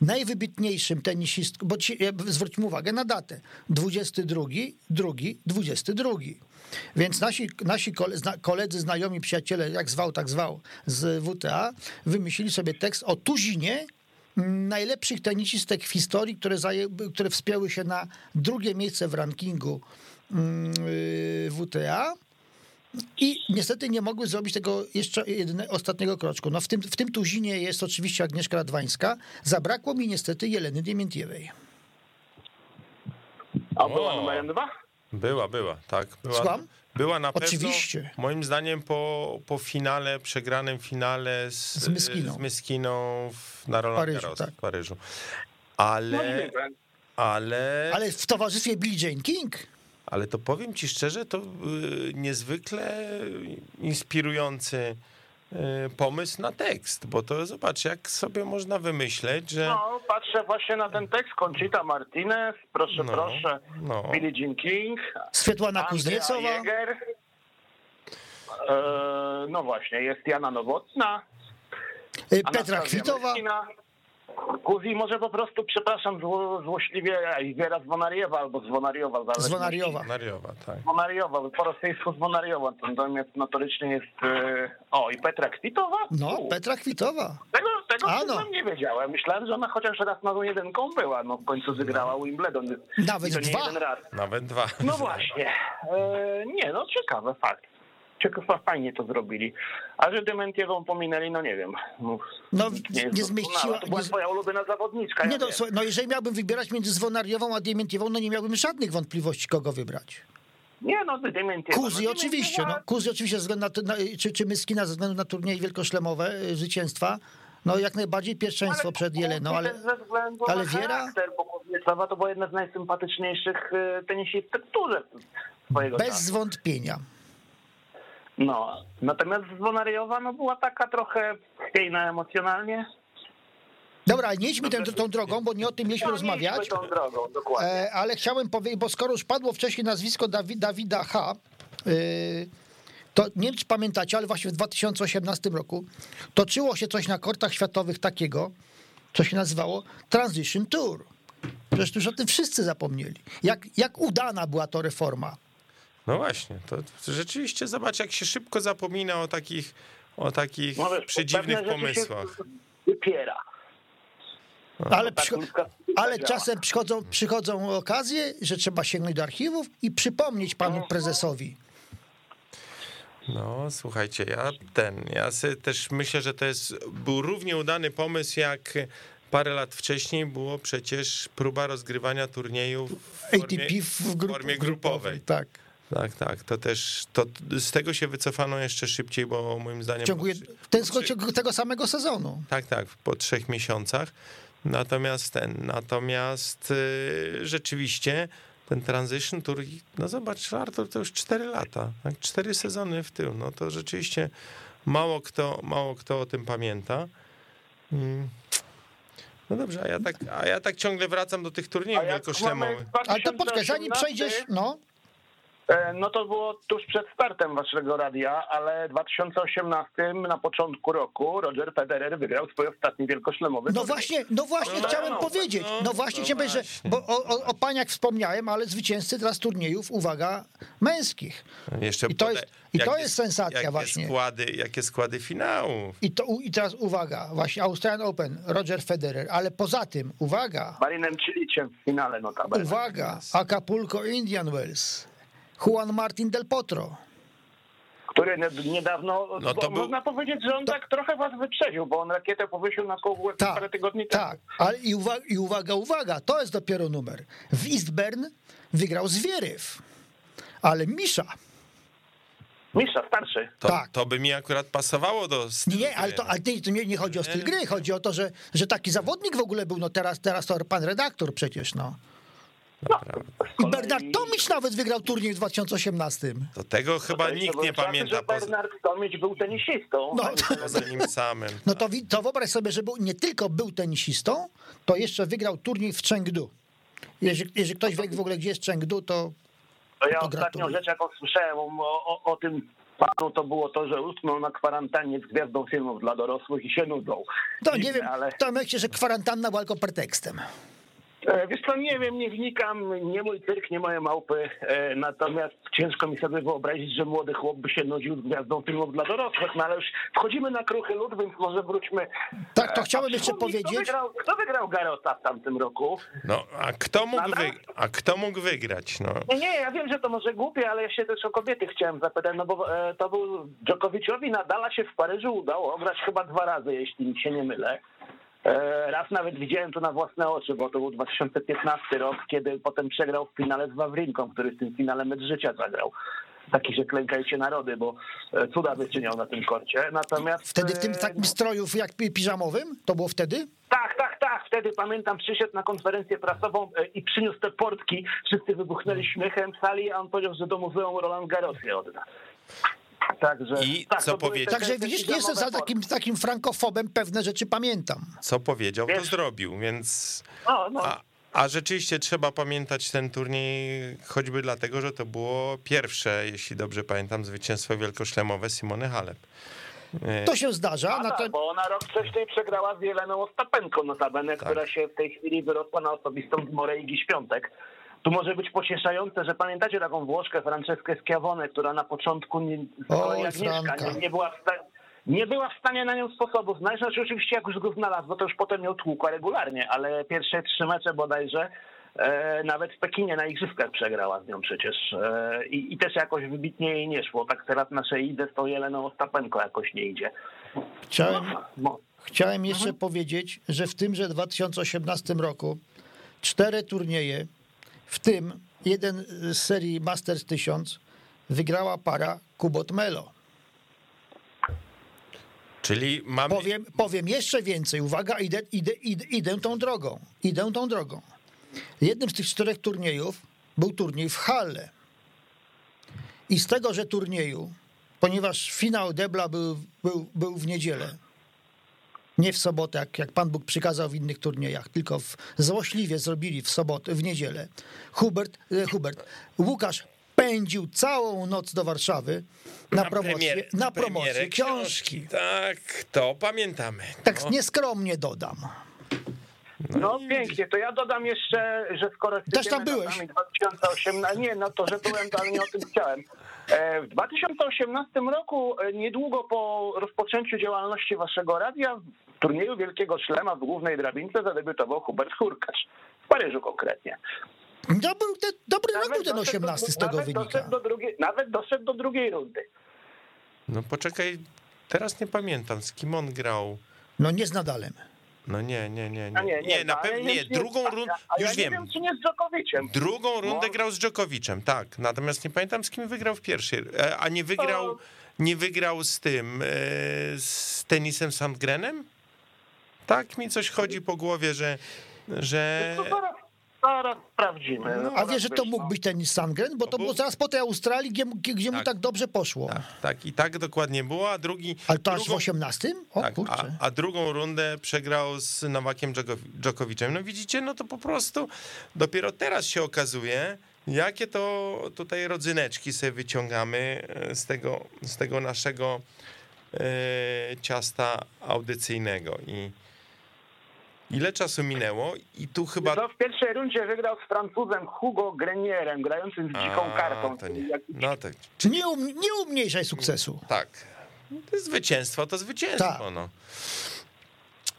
najwybitniejszym tenisistkom, bo ci, e, zwróćmy uwagę na datę, 22, 2, 22. Więc nasi, nasi koledzy, znajomi, przyjaciele, jak zwał, tak zwał, z WTA, wymyślili sobie tekst o tuzinie mm, najlepszych tenisistek w historii, które, które wspięły się na drugie miejsce w rankingu mm, y, WTA. I niestety nie mogły zrobić tego jeszcze jedyne, ostatniego kroczku. No w, tym, w tym tuzinie jest oczywiście Agnieszka Radwańska. Zabrakło mi niestety Jeleny Diemientiewej. A była numerem dwa? Była, była, tak. Była, Słucham? była na pewno, Oczywiście. moim zdaniem, po, po finale, przegranym finale z, Z Myskiną. z Myskiną w, na Roland Paryżu, Garros tak. w Paryżu. No, Ale, wiem. ale, Ale w towarzystwie Billie Jane King. Ale to powiem ci szczerze, to y, niezwykle inspirujący y, pomysł na tekst, bo to zobacz, jak sobie można wymyśleć, że... No, patrzę właśnie na ten tekst. Conchita Martinez, proszę, No, proszę. no. Billie Jean King. Swietłana Kuzniecowa. Jäger. E, no właśnie, jest Jana Nowotna. y, Petra Kwitowa. Myskina. Kuzi może po prostu, przepraszam zło, złośliwie, Wiera Zwonariewa albo Zwonariowa. zależności- Zwonariowa. Mariowa, tak. Zwonariowa, po rosyjsku Zwonariowa, natomiast notorycznie jest... E, o, i Petra Kwitowa? No, U, Petra Kwitowa. Tego, tego A, no. nie wiedziałem. Myślałem, że ona chociaż raz nową jedynką była. No w końcu wygrała Wimbledon. Nawet dwa. jeden raz. Nawet dwa. No właśnie. E, nie, no ciekawe, fakt. Ciekawe, fajnie to zrobili. A że Dementiewą pominęli, no nie wiem. No, No, nie jest zmieściła-. To była nie twoja ulubiona zawodniczka. Nie ja no, no jeżeli miałbym wybierać między Zwonariową a Diemientiewą, no nie miałbym żadnych wątpliwości, kogo wybrać. nie, no Dementiewa. Kuzi no, oczywiście, no. Kuzi oczywiście ze względu na, na czy, czy Myskina ze względu na turnieje wielkoszlemowe, y, zwycięstwa. No jak najbardziej pierwszeństwo przed Jeleną, ale ale Wiera? bo to była jedna z najsympatyczniejszych e, tenisistek w turze bez czasu. zwątpienia. No, natomiast Zwonariowa no, była taka trochę chwiejna emocjonalnie. Dobra, nie idźmy tą drogą, bo nie o tym mieliśmy No, rozmawiać. tą drogą, dokładnie. E, ale chciałem powiedzieć, bo skoro już padło wcześniej nazwisko Dawi, Dawida H., y, to nie wiem, czy pamiętacie, ale właśnie w 2018 roku toczyło się coś na kortach światowych takiego, co się nazywało Transition Tour. Przecież już o tym wszyscy zapomnieli. Jak, jak udana była to reforma. No właśnie, to rzeczywiście zobacz, jak się szybko zapomina o takich, o takich No wiesz, przedziwnych pomysłach. Wypiera. Ale, przycho- ludzka ale działa. czasem przychodzą, przychodzą okazje, że trzeba sięgnąć do archiwów i przypomnieć panu prezesowi. No, słuchajcie, ja ten, ja sobie też myślę, że to jest, był równie udany pomysł, jak parę lat wcześniej było przecież próba rozgrywania turniejów w formie, ATP w, grup, formie grupowej. Tak. Tak, tak, to też, to z tego się wycofano jeszcze szybciej, bo moim zdaniem... W ciągu po ten, po ciągu tego samego sezonu. Tak, tak, po trzech miesiącach. Natomiast ten, natomiast y, rzeczywiście ten transition tour, no zobacz, Artur, to już cztery lata, tak, cztery sezony w tył, no to rzeczywiście mało kto, mało kto o tym pamięta. Mm. No dobrze, a ja tak, a ja tak ciągle wracam do tych turniejów wielkoszlemowych. Ale to poczekaj, zanim 2018, przejdziesz, no, No to było tuż przed startem waszego radia, ale w 2018 na początku roku Roger Federer wygrał swój ostatni wielkoszlemowy no turniej. właśnie, no właśnie No, chciałem no, powiedzieć, no, no właśnie no chciałem powiedzieć, że, bo o, o, o paniach wspomniałem, ale zwycięzcy teraz turniejów, uwaga, męskich. Jeszcze I to jest- i to jakie- jest sensacja jakie właśnie. Składy, jakie składy finałów. I, to, I teraz uwaga, właśnie Australian Open, Roger Federer, ale poza tym, uwaga, Marinem Ciliciem w finale notabene. uwaga, Acapulco Indian Wells, Juan Martin del Potro, który nie- niedawno, No to bo był- można powiedzieć, że on tak trochę was wyprzedził, bo on rakietę powiesił na koło Tak, parę tygodni temu. tak. Ale i uwaga, i uwaga, uwaga, to jest dopiero numer. W Eastburn wygrał Zwieryw, ale Misza. Mistrza, starszy. To, Tak. to by mi akurat pasowało do stylu Nie, ale, to, ale nie, to nie, nie chodzi o styl gry, chodzi o to, że, że taki zawodnik w ogóle był, no teraz, teraz to pan redaktor przecież, no. I Bernard Tomic nawet wygrał turniej w 2018. Do tego chyba To nikt był nie pamięta że Bernard Tomić był tenisistą. No, poza nim samym. no to, to wyobraź sobie, że był, nie tylko był tenisistą, to jeszcze wygrał turniej w Chengdu. Jeżeli, jeżeli ktoś wie w ogóle, gdzie jest Chengdu, to To ja To ostatnią rzecz, jaką słyszałem o, o, o tym panu, to było to, że utknął na kwarantannie z gwiazdą filmów dla dorosłych i się nudzą. To nie wiem, Ale... to myślę, że kwarantanna była tylko pretekstem. E, Wiesz co, nie wiem, nie wnikam, nie mój cyrk, nie moje małpy, e, natomiast ciężko mi sobie wyobrazić, że młody chłop by się nudził z gwiazdą filmów dla dorosłych, no ale już wchodzimy na kruchy lód, więc może wróćmy. Tak, to E, chciałbym jeszcze przypomnij, Kto powiedzieć. wygrał, kto wygrał Garota w tamtym roku? No, a kto mógł, wy... a kto mógł wygrać? No, Nie, nie, ja wiem, że to może głupie, ale ja się też o kobiety chciałem zapytać, no bo e, to był Djokoviciowi Nadala się w Paryżu udało ograć chyba dwa razy, jeśli się nie mylę. E, Raz nawet widziałem to na własne oczy, bo to był 2015 rok, kiedy potem przegrał w finale z Wawrinką, który w tym finale mecz życia zagrał. Taki, że klękajcie narody, bo e, cuda wyczyniał na tym korcie. Natomiast Wtedy w tym e, takim strojów jak pi- piżamowym? To było wtedy? tak, tak, tak. Wtedy pamiętam, przyszedł na konferencję prasową i przyniósł te portki. Wszyscy wybuchnęli śmiechem w sali, a on powiedział, że do muzeum Roland Garros je odda. Także, I tak, co to powiedział? Także widzisz, nie jestem za takim, takim frankofobem, pewne rzeczy pamiętam. co powiedział, to Wiesz- zrobił, więc... No, no. A, a rzeczywiście trzeba pamiętać ten turniej choćby dlatego, że to było pierwsze, jeśli dobrze pamiętam, zwycięstwo wielkoszlemowe Simony Halep. To się zdarza, A na to, tak, bo ona rok wcześniej przegrała z Jeleną Ostapenką notabene, Tak. która się w tej chwili wyrosła na osobistą z Moreigi Świątek. Tu może być pocieszające, że pamiętacie taką Włoszkę, Franceskę Schiavone, która na początku nie, Franka. nie, nie, była w sta- nie była w stanie na nią sposobu znaleźć. Znaczy oczywiście jak już go znalazła, to już potem ją tłukła regularnie, ale pierwsze trzy mecze bodajże e, nawet w Pekinie na Igrzyskach przegrała z nią przecież. E, i, I też jakoś wybitnie jej nie szło. Tak teraz nasze idę z tą Jeleną Ostapenko jakoś nie idzie. chciałem, No. chciałem jeszcze powiedzieć, że w tymże 2018 roku cztery turnieje, w tym jeden z serii Masters 1000, wygrała para Kubot Melo. Czyli mam... Powiem, powiem jeszcze więcej. Uwaga, idę, idę, idę, idę tą drogą. Idę tą drogą. Jednym z tych czterech turniejów był turniej w Halle. I z tegoże turnieju, ponieważ finał debla był, był, był w niedzielę, nie w sobotę, jak, jak Pan Bóg przykazał w innych turniejach, tylko w, złośliwie zrobili w sobotę, w niedzielę. Hubert, e, Hubert, Łukasz pędził całą noc do Warszawy na, promocję, premier- na promocję premierę książki. Tak, to pamiętamy. Tak No. nieskromnie dodam. No pięknie, to ja dodam jeszcze, że skoro Też tam byłeś. latami 2018, nie, no to, że byłem, to ale nie o tym chciałem. E, W 2018 roku, e, niedługo po rozpoczęciu działalności waszego radia, w turnieju Wielkiego Szlema w głównej drabince zadebiutował Hubert Hurkacz. W Paryżu konkretnie. To był te, dobry rok był ten doszedł 18 do- z tego nawet wynika. Doszedł do drugiej, nawet doszedł do drugiej rundy. No poczekaj, teraz nie pamiętam, z kim on grał. No nie z Nadalem. No nie, nie, nie, A nie. Nie, na ale pewno nie. Drugą rundę, a ja już nie wiem. wiem, czy nie z Dżokowiciem. Drugą rundę No. grał z Dżokowiczem, tak. Natomiast nie pamiętam, z kim wygrał w pierwszej. E, A nie wygrał, nie wygrał z tym, e, z tenisem Sandgrenem? Tak mi coś chodzi po głowie, że... że... To zaraz, zaraz sprawdzimy. No, A wiesz, że to mógł być tenis Sandgren? Bo to było zaraz po tej Australii, gdzie, mu- gdzie mu Tak. tak dobrze poszło. Tak, tak, i tak dokładnie było, a drugi... Ale to aż w drugą- 18? O Tak, a, kurczę. a drugą rundę przegrał z Nowakiem Dżoko- Dżokowiczem. No widzicie, no to po prostu dopiero teraz się okazuje, jakie to tutaj rodzyneczki sobie wyciągamy e, z tego, z tego naszego e, ciasta audycyjnego. I ile czasu minęło? I tu chyba... To w pierwszej rundzie wygrał z Francuzem Hugo Grenierem, grającym z dziką A, kartą. To nie. No tak, Czy nie, um, nie umniejszaj sukcesu. tak. To jest zwycięstwo, to zwycięstwo, Tak. no.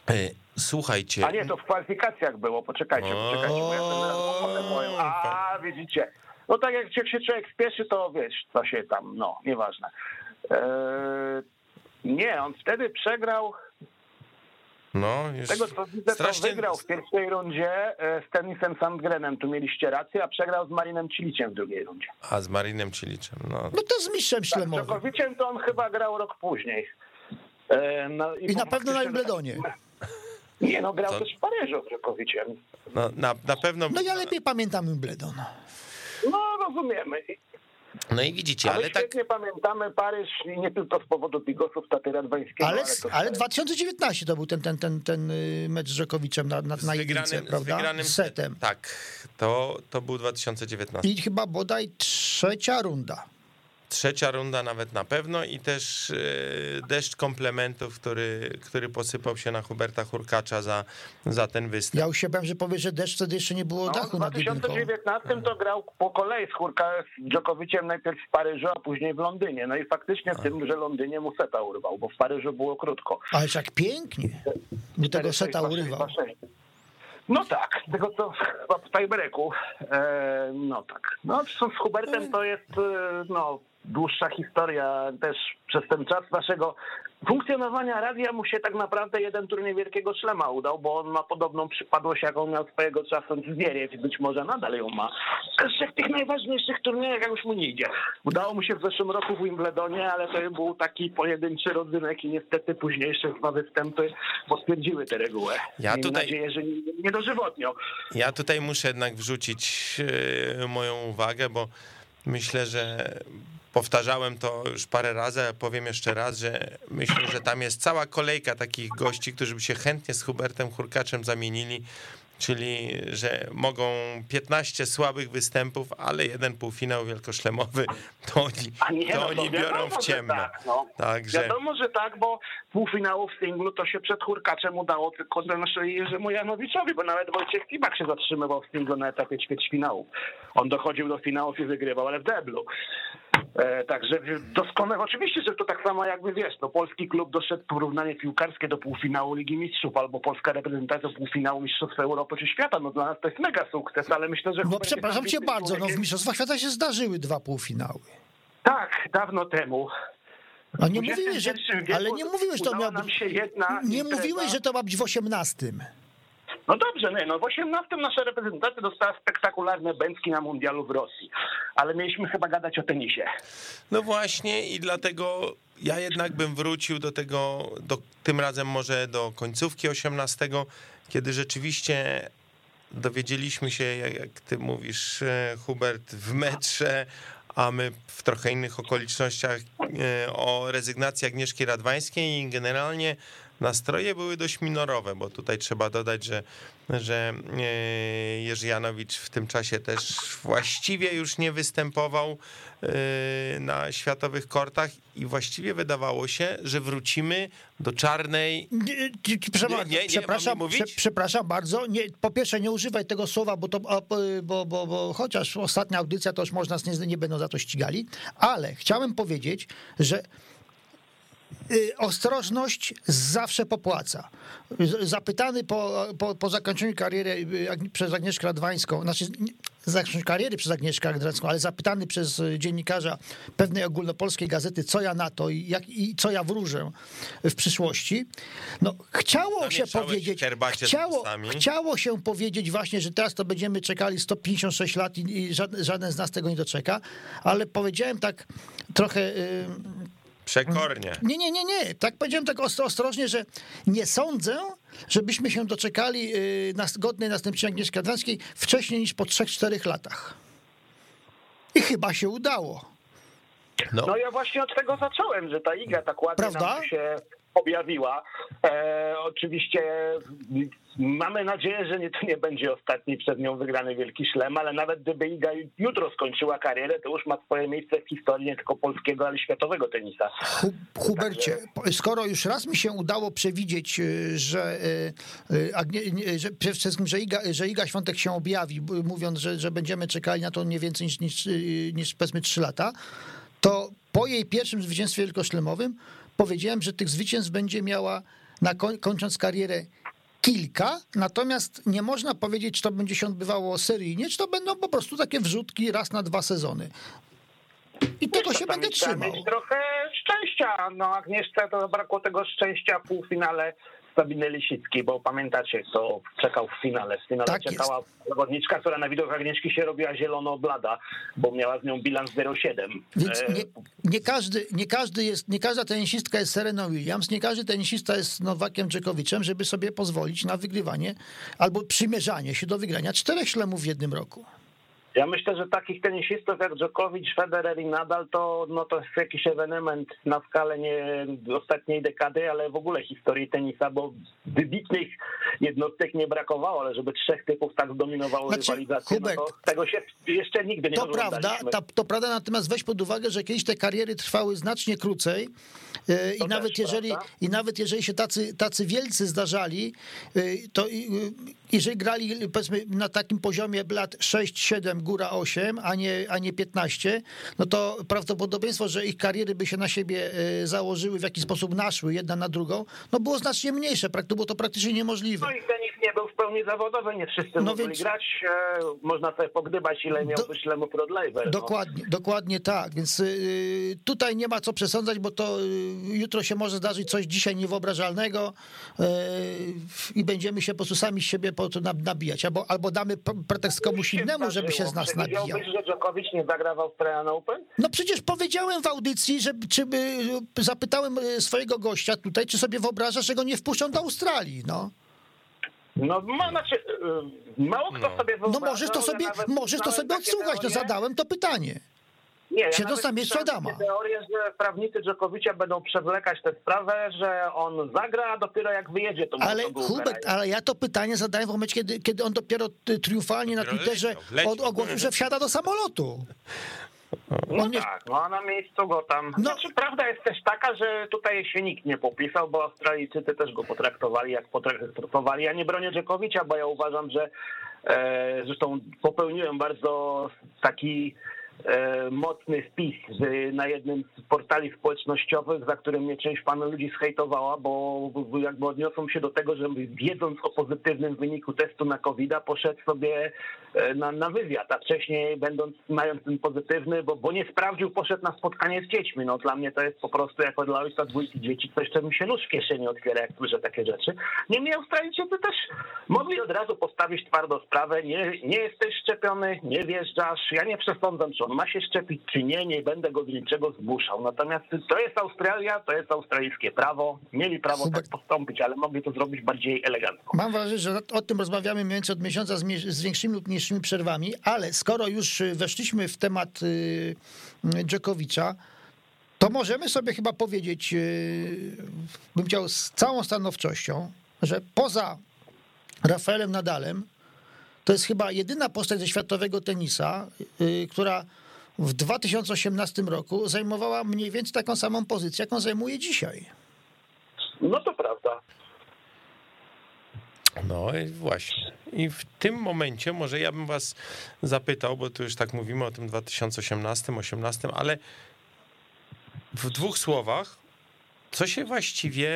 E, Słuchajcie. A nie, to w kwalifikacjach było. Poczekajcie, poczekajcie, bo ja ten. A, widzicie. No tak jak jak się człowiek spieszy, to wiesz, co się tam, no, nieważne. Eee, nie, on wtedy przegrał, No, już tego co widzę, strasznie- to wygrał w pierwszej rundzie e, z Tenisem Sandgrenem, tu mieliście rację, a przegrał z Marinem Ciliciem w drugiej rundzie. A z Marinem Ciliczem, no. No to z mistrzem Tak, szlemowym. Dżokowiciem to on chyba grał rok później. E, no, I na pewno na Wimbledonie. Nie, no grał To- też w Paryżu z Dżokowiciem. no na, na pewno... No ja lepiej pamiętam Wimbledon. No rozumiemy. No i widzicie, Ale ale tak... świetnie pamiętamy Paryż nie tylko z powodu bigosów Taty Radwańskiego. Ale, to ale też- 2019 to był ten, ten, ten, ten y, mecz z Dżokowiczem na, na, z na wygranym, jedynce, z prawda? wygranym Z setem. Tak, to, to był 2019. I chyba bodaj trzecia runda. Trzecia runda nawet na pewno i też e, deszcz komplementów, który, który posypał się na Huberta Hurkacza za, za ten występ. Ja już się bałem, że powie, że deszcz wtedy jeszcze nie było No, dachu w nad jedynką. 2019 to grał po kolei z Hurka z Dżokowiciem najpierw w Paryżu, a później w Londynie. No i faktycznie w tym, że Londynie mu seta urwał, bo w Paryżu było krótko. Ale jak pięknie. Mu tego 4-6, seta 2-6, urywał. 2-6. No tak, tego co chyba w tiebreaku. E, no tak. No z z Hubertem to jest e, no, dłuższa historia też przez ten czas naszego funkcjonowania radia mu się tak naprawdę jeden turniej Wielkiego Szlema udał, bo on ma podobną przypadłość, jaką miał swojego czasu Zdzieriew i być może nadal ją ma. Jeszcze w tych najważniejszych turniejach jakoś mu nie idzie. Udało mu się w zeszłym roku w Wimbledonie, ale to był taki pojedynczy rodzynek i niestety późniejsze dwa występy potwierdziły tę regułę. Ja Miejmy tutaj- nadzieję, że nie, dożywotnią. Ja tutaj muszę jednak wrzucić e, moją uwagę, bo myślę, że powtarzałem to już parę razy, ale powiem jeszcze raz, że myślę, że tam jest cała kolejka takich gości, którzy by się chętnie z Hubertem Hurkaczem zamienili. Czyli, że mogą 15 słabych występów, ale jeden półfinał wielkoszlemowy, to oni, nie, to no oni wiadomo, biorą w ciemno. Tak, no. Także Wiadomo, że tak, bo półfinału w singlu to się przed Hurkaczem udało tylko Jerzemu Janowiczowi, bo nawet Wojciech Kibak się zatrzymywał w singlu na etapie ćwierćfinału. On dochodził do finałów i wygrywał, ale w deblu. E, także doskonale, oczywiście, że to tak samo jakby wiesz, no polski klub doszedł porównanie piłkarskie do półfinału Ligi Mistrzów, albo polska reprezentacja do półfinału Mistrzostw Europy czy świata, no dla nas to jest mega sukces, ale myślę, że... No przepraszam cię bardzo, no w. Mistrzostwach Świata się zdarzyły dwa półfinały. Tak, dawno temu. A nie mówiłeś, że, ale nie mówiłeś, że to miał nie impreza. mówiłeś, że to ma być w 18. No dobrze, nie, no w 18 nasza reprezentacja dostała spektakularne bęcki na mundialu w Rosji, ale mieliśmy chyba gadać o tenisie. No właśnie i dlatego ja jednak bym wrócił do tego, do, tym razem może do końcówki 18, kiedy rzeczywiście dowiedzieliśmy się, jak, ty mówisz, e, Hubert, w metrze, a my w trochę innych okolicznościach e, o rezygnacji Agnieszki Radwańskiej i generalnie nastroje były dość minorowe, bo tutaj trzeba dodać, że, że e, Jerzy Janowicz w tym czasie też właściwie już nie występował e, na światowych kortach i właściwie wydawało się, że wrócimy do czarnej Nie, nie, Przepraszam, Nie, przepraszam, przepraszam bardzo. Nie, po pierwsze, nie używaj tego słowa, bo, to, bo, bo, bo chociaż ostatnia audycja, to już można nas nie, nie będą za to ścigali, ale chciałem powiedzieć, że ostrożność zawsze popłaca. Zapytany po, po, po zakończeniu kariery y, przez Agnieszkę Radwańską, znaczy nie- zakończeniu kariery przez Agnieszkę Radwańską, ale zapytany przez y, dziennikarza pewnej ogólnopolskiej gazety, co ja na to i, jak, i co ja wróżę w przyszłości, no chciało się Zamieszałeś powiedzieć, chciało, chciało się powiedzieć właśnie, że teraz to będziemy czekali 156 lat i, i żaden, żaden z nas tego nie doczeka, ale powiedziałem tak trochę... y, przekornie. nie, nie, nie, nie. Tak powiedziałem tak ostro, ostrożnie, że nie sądzę, żebyśmy się doczekali yy, nas, godnej następczyni Agnieszki Radwańskiej wcześniej niż po 3-4 latach. I chyba się udało. No. No ja właśnie od tego zacząłem, że ta iga tak ładnie Prawda? nam się objawiła. E, oczywiście mamy nadzieję, że nie, to nie będzie ostatni przed nią wygrany Wielki Szlem, ale nawet gdyby Iga jutro skończyła karierę, to już ma swoje miejsce w historii nie tylko polskiego, ale światowego tenisa. Hu, Hubercie, skoro już raz mi się udało przewidzieć, y, że, Agnie, nie, że przede wszystkim, że Iga, że Iga Świątek się objawi, mówiąc, że, że będziemy czekali na to nie więcej niż, niż, niż powiedzmy 3 lata, to po jej pierwszym zwycięstwie wielkoszlemowym powiedziałem, że tych zwycięstw będzie miała, na koń, kończąc karierę, kilka, natomiast nie można powiedzieć, czy to będzie się odbywało seryjnie, czy to będą po prostu takie wrzutki raz na dwa sezony. I tego się Czasami będę trzymał. mieć trochę szczęścia. No Agnieszce to zabrakło tego szczęścia w półfinale Sabiny Lisickiej, bo pamiętacie, kto czekał w finale. W finale Tak czekała zawodniczka, która na widok Agnieszki się robiła zielono-blada, bo miała z nią bilans 0,7. Więc E, nie, nie, każdy, nie każdy jest, nie każda tenisistka jest Sereną Williams, nie każdy tenisista jest Nowakiem Dżekowiczem, żeby sobie pozwolić na wygrywanie albo przymierzanie się do wygrania czterech szlemów w jednym roku. Ja myślę, że takich tenisistów jak Djokovic, Federer i Nadal to, no to jest jakiś ewenement na skalę nie ostatniej dekady, ale w ogóle historii tenisa, bo wybitnych jednostek nie brakowało, ale żeby trzech typów tak zdominowało Znaczy, rywalizację, no tego się jeszcze nigdy nie To prawda, ta, to prawda, natomiast weź pod uwagę, że kiedyś te kariery trwały znacznie krócej e, i To nawet też jeżeli prawda. i nawet jeżeli się tacy, tacy wielcy zdarzali, e, to i- e, jeżeli grali powiedzmy na takim poziomie lat 6, 7, góra 8, a nie, a nie 15, no to prawdopodobieństwo, że ich kariery by się na siebie założyły, w jaki sposób naszły jedna na drugą, no było znacznie mniejsze, było to praktycznie niemożliwe. No i tenis nie był w pełni zawodowy, nie wszyscy No mogli więc- grać. E, Można sobie pogdybać, ile miał Do- być Lemu Rod Laver. No. Dokładnie, dokładnie tak. Więc y, tutaj nie ma co przesądzać, bo to y, jutro się może zdarzyć coś dzisiaj niewyobrażalnego y, i będziemy się po prostu sami z siebie po to nab- nabijać. Albo, albo damy pretekst komuś innemu, żeby się z nas nabijał. Przewidziałbyś, że Djokovic nie zagra w Australian Open? No przecież powiedziałem w audycji, że czy, zapytałem swojego gościa tutaj, czy sobie wyobraża, że go nie wpuszczą do Australii. No, No, ma, znaczy, y, mało kto No. sobie no wyobrażał, możesz to że sobie, nawet możesz to sobie odsłuchać. No teorie. zadałem to pytanie. Nie, ja Siedząc na miejscu Adama. teorię, że prawnicy Dżokowicza będą przewlekać tę sprawę, że on zagra, a dopiero jak wyjedzie, to Ale Hubert, ale ja to pytanie zadałem w momencie, kiedy, kiedy on dopiero triumfalnie na Dopiero Twitterze leciał, leciał. od- ogłosił, że wsiada do samolotu. No nie- tak, no a na miejscu go tam... No. Znaczy, prawda jest też taka, że tutaj się nikt nie popisał, bo Australijczycy też go potraktowali jak potraktowali. Ja nie bronię Dżokowicza, bo ja uważam, że e, zresztą popełniłem bardzo taki mocny wpis na jednym z portali społecznościowych, za którym mnie część panu ludzi zhejtowała, bo jakby odniosą się do tego, że wiedząc o pozytywnym wyniku testu na covid poszedł sobie e, na, na wywiad, a wcześniej będąc, mając ten pozytywny, bo, bo nie sprawdził, poszedł na spotkanie z dziećmi. No dla mnie to jest po prostu jako dla ojca dwójki dzieci coś, co mi się nóż w kieszeni otwiera, jak słyszę takie rzeczy. Niemniej Australijczycy też mogli od razu postawić twardo sprawę, nie, nie jesteś szczepiony, nie wjeżdżasz, ja nie przesądzam, czy on ma się szczepić, czy nie, nie będę go do niczego zmuszał. Natomiast to jest Australia, to jest australijskie prawo, mieli prawo tak postąpić, ale mogli to zrobić bardziej elegancko. Mam wrażenie, że o tym rozmawiamy mniej więcej od miesiąca z, z większymi lub mniejszymi przerwami, ale skoro już y, weszliśmy w temat y, y, Dżokowicza, to możemy sobie chyba powiedzieć, y, bym chciał z całą stanowczością, że poza Rafaelem Nadalem, to jest chyba jedyna postać ze światowego tenisa, y, która w 2018 roku zajmowała mniej więcej taką samą pozycję, jaką zajmuje dzisiaj. No to prawda. No i właśnie. I w tym momencie może ja bym was zapytał, bo tu już tak mówimy o tym 2018, 18, ale w dwóch słowach, co się właściwie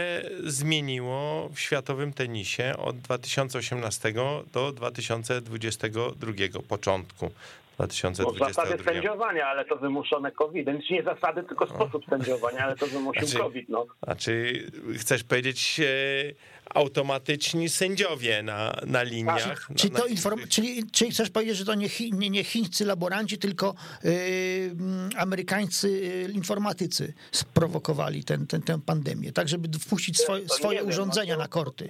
zmieniło w światowym tenisie od 2018 do 2022, początku No, 2022? zasady sędziowania, ale to wymuszone COVID-em. Czy nie zasady, tylko sposób sędziowania, ale to wymusił Znaczy- COVID. No. Znaczy, chcesz powiedzieć e, automatyczni sędziowie na, na liniach? Czyli, na, to na, inform- czyli, czyli chcesz powiedzieć, że to nie, chi- nie, nie chińscy laboranci, tylko yy, mm, amerykańscy yy, informatycy sprowokowali ten, ten, tę pandemię, tak żeby wpuścić swoje, swoje wiem, no urządzenia to- na korty.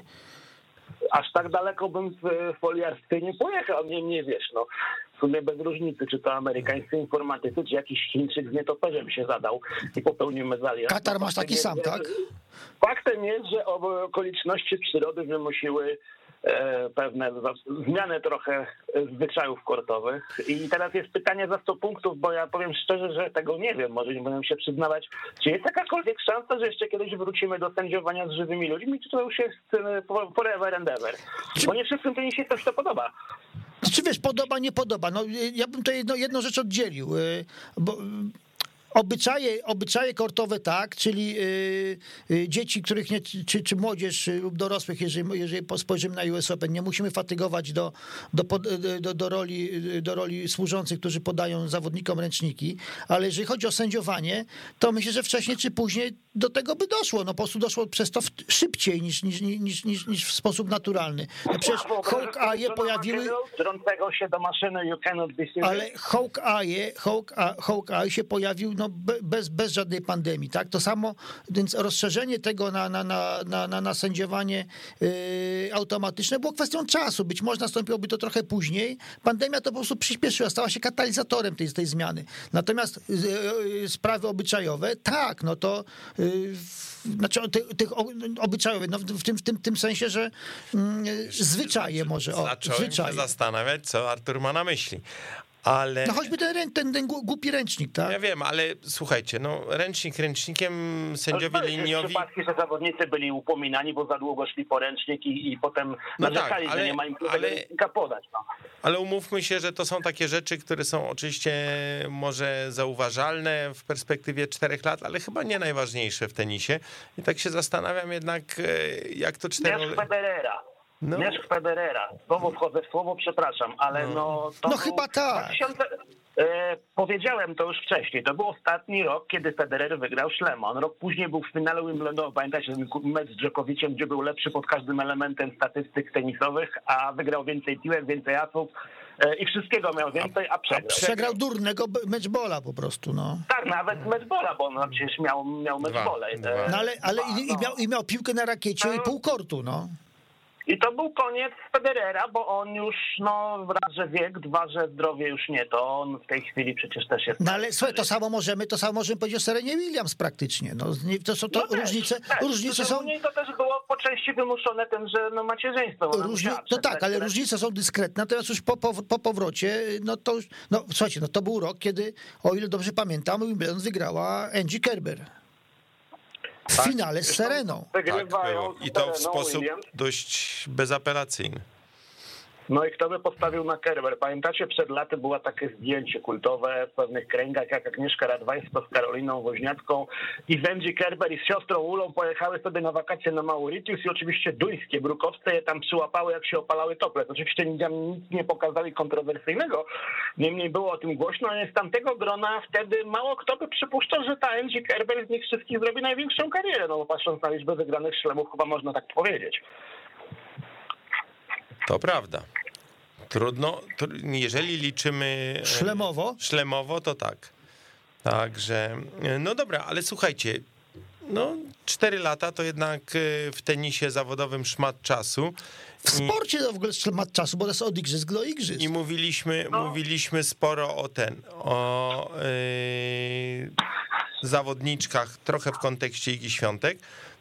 Aż tak daleko bym w foliarstwie nie pojechał. Nie, nie wiesz, no. W sumie bez różnicy, czy to amerykańscy informatycy, czy jakiś Chińczyk z nietoperzem się zadał i popełnił mezalian. Katar masz taki sam, jest, że- tak? Faktem jest, że okoliczności przyrody wymusiły e, pewne zmiany trochę zwyczajów kortowych. I teraz jest pytanie za 100 punktów, bo ja powiem szczerze, że tego nie wiem, może nie będę się przyznawać. Czy jest jakakolwiek szansa, że jeszcze kiedyś wrócimy do sędziowania z żywymi ludźmi, czy to już jest e, for- forever and ever? Bo nie wszystkim tenisie coś to podoba. Czy wiesz, podoba, nie podoba? No, ja bym to jedno, jedną rzecz oddzielił, yy, bo Obyczaje, obyczaje kortowe tak, czyli y, y, dzieci, których nie, czy, czy młodzież y, lub dorosłych, jeżeli, jeżeli spojrzymy na US Open, nie musimy fatygować do, do, do, do, roli, do roli służących, którzy podają zawodnikom ręczniki, ale jeżeli chodzi o sędziowanie, to myślę, że wcześniej czy później do tego by doszło. No po prostu doszło przez to szybciej niż, niż, niż, niż, niż w sposób naturalny. No przecież Hawkeye pojawiły... Drącego się do maszyny, you cannot be serious. Ale Hawkeye, Hawkeye, Hawkeye się pojawił no, be- bez, bez żadnej pandemii, tak? To samo, więc rozszerzenie tego na, na, na, na, na, na sędziowanie yy, automatyczne było kwestią czasu. Być może nastąpiłoby to trochę później. Pandemia to po prostu przyspieszyła, stała się katalizatorem tej, tej zmiany. Natomiast yy, sprawy obyczajowe, tak, no to yy, znaczy tych, tych obyczajowych, no, w, tym, w tym, tym sensie, że mm, zwyczaje może, o, Zacząłem się zwyczaje. zastanawiać, co Artur ma na myśli. Ale... No choćby ten, ten, ten głupi ręcznik, tak? Ja wiem, ale słuchajcie, no ręcznik ręcznikiem, sędziowie były liniowi... przypadki, że zawodnicy byli upominani, bo za długo szli po ręcznik i, i potem No narzekali, tak, ale- że nie ma im ale- ręcznika podać. No. Ale umówmy się, że to są takie rzeczy, które są oczywiście może zauważalne w perspektywie czterech lat, ale chyba nie najważniejsze w tenisie. I tak się zastanawiam jednak, e, jak to. Mieszk Federera. No. Mieszk Federera. Znowu wchodzę w słowo, przepraszam, ale no... to No był chyba tak. 2000 E, powiedziałem to już wcześniej. To był ostatni rok, kiedy Federer wygrał Szlemon. Rok później był w finale Wimbledonu. Pamiętacie ten mecz z Dżokowiciem, gdzie był lepszy pod każdym elementem statystyk tenisowych, a wygrał więcej piłek, więcej asów e, i wszystkiego miał więcej, a przegrał. Przegrał durnego meczbola po prostu, no. Tak, nawet meczbola, bo on przecież miał, miał meczbole. E, no ale, ale i, i, no. miał, i miał piłkę na rakiecie i pół kortu, no. I to był koniec Federera, bo on już, no, raz, że wiek, dwa, że zdrowie już nie, to on w tej chwili przecież też jest... No ale słuchaj, to samo możemy, to samo możemy powiedzieć o Serenie Williams praktycznie, no. Nie- To są to No też, różnice, też. różnice są... mnie to też było po części wymuszone tym, że no macierzyństwo. Różni, no tak, ale różnice są dyskretne, natomiast już po, po, po powrocie, no to już, no słuchajcie, no to był rok, kiedy, o ile dobrze pamiętam, Wimbledon wygrała Angie Kerber. W Tak. finale z Sereną. Tak. I to w sposób dość bezapelacyjny. No i kto by postawił na Kerber? Pamiętacie, przed laty było takie zdjęcie kultowe w pewnych kręgach, jak Agnieszka Radwańska z Karoliną Woźniacką i Wendy Kerber i z siostrą Ulą pojechały sobie na wakacje na Mauritius i oczywiście duńskie brukowce je tam przyłapały, jak się opalały tople. Oczywiście nic nie pokazali kontrowersyjnego, niemniej było o tym głośno, ale z tamtego grona wtedy mało kto by przypuszczał, że ta Angie Kerber z nich wszystkich zrobi największą karierę, no bo patrząc na liczbę wygranych szlemów, chyba można tak powiedzieć. To prawda. Trudno, tr- jeżeli liczymy... e, Szlemowo. Szlemowo to tak. Także, e, no dobra, ale słuchajcie, no cztery lata to jednak e, w tenisie zawodowym szmat czasu. W sporcie to w ogóle ma czasu, bo to jest od igrzysk do igrzysk. I mówiliśmy, mówiliśmy sporo o ten, o yy, zawodniczkach, trochę w kontekście Igi Świątek,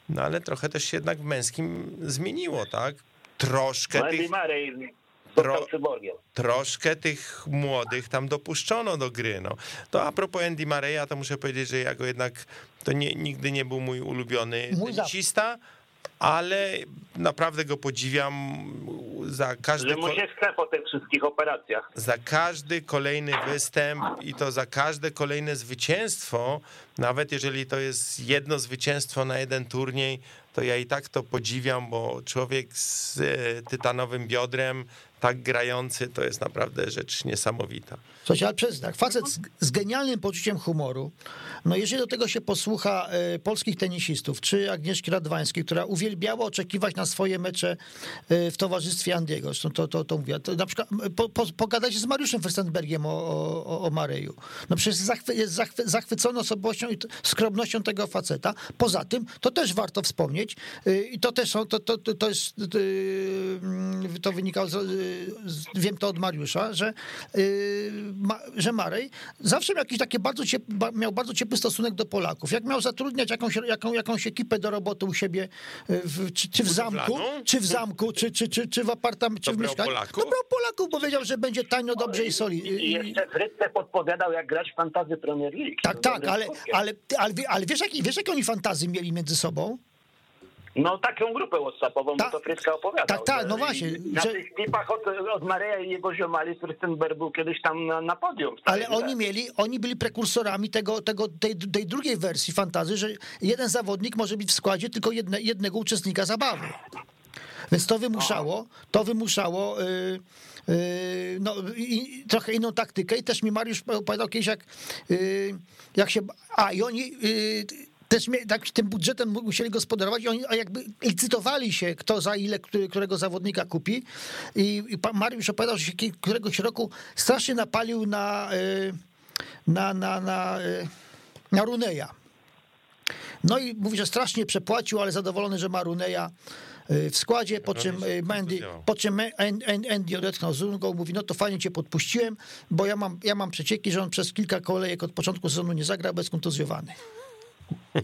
no ale trochę też się jednak w męskim zmieniło, tak? Troszkę Andy tych, Murray Tro- troszkę tych młodych tam dopuszczono do gry. No. To a propos Andy Murray'a, to muszę powiedzieć, że ja go jednak, to nie, nigdy nie był mój ulubiony tenisista, ale naprawdę go podziwiam za każdy... Że mu się chce po tych wszystkich operacjach. za każdy kolejny występ i to za każde kolejne zwycięstwo, nawet jeżeli to jest jedno zwycięstwo na jeden turniej, to ja i tak to podziwiam, bo człowiek z e, tytanowym biodrem, tak grający, to jest naprawdę rzecz niesamowita. Słuchajcie, ale przez tak, facet z, z genialnym poczuciem humoru, no jeżeli do tego się posłucha e, polskich tenisistów, czy Agnieszki Radwańskiej, która uwielbiała oczekiwać na swoje mecze e, w towarzystwie Andiego, zresztą to, to, to mówię, to na przykład po, po, pogadajcie z Mariuszem Fürstenbergiem o, o, o- Mareju. No przecież zachwy, jest zachwy, zachwycony osobowością i skromnością tego faceta. Poza tym, to też warto wspomnieć e, i to też są, to, to, to, to jest, to wynikało, z, wiem to od Mariusza, że, y, że Marej zawsze miał jakiś taki bardzo ciep, ba, miał bardzo ciepły stosunek do Polaków. Jak miał zatrudniać jakąś, jaką, jakąś ekipę do roboty u siebie, y, w, czy, czy w zamku, czy w zamku, czy, czy, czy, czy w apartamencie, czy w brał mieszkaniu. Polaków? To brał Polaków, bo wiedział, że będzie tanio, dobrze i soli. I jeszcze Frytce podpowiadał, jak grać w fantazy Premier League. Tak, tak, ale, ale, ale, ale wiesz, jak, wiesz, jakie oni fantazy mieli między sobą? No taką grupę WhatsAppową, Ta- bo to Fryska opowiadał. tak, tak, no właśnie, Na że- tych klipach od, od Mareja i jego ziomali Frystenberg był kiedyś tam na, na podium. Ale Stary, oni mieli, oni byli prekursorami tego, tego, tej, tej drugiej wersji fantazy, że jeden zawodnik może być w składzie tylko jedne, jednego uczestnika zabawy. Więc to wymuszało, to wymuszało yy, yy, no, i, trochę inną taktykę i też mi Mariusz opowiadał kiedyś, jak, yy, jak się... A, i oni... Też tak tym budżetem musieli gospodarować i oni jakby licytowali się, kto za ile którego zawodnika kupi. I, Mariusz opowiadał, że się któregoś roku strasznie napalił na, y, na, na, na, y, na Runeja. No i mówi, że strasznie przepłacił, ale zadowolony, że ma Runeja y, w składzie, po czym Mandy, po czym An- An- Andy odetchnął z rungą, mówi, no to fajnie cię podpuściłem, bo ja mam, ja mam przecieki, że on przez kilka kolejek od początku sezonu nie zagra, bez kontuzjowany.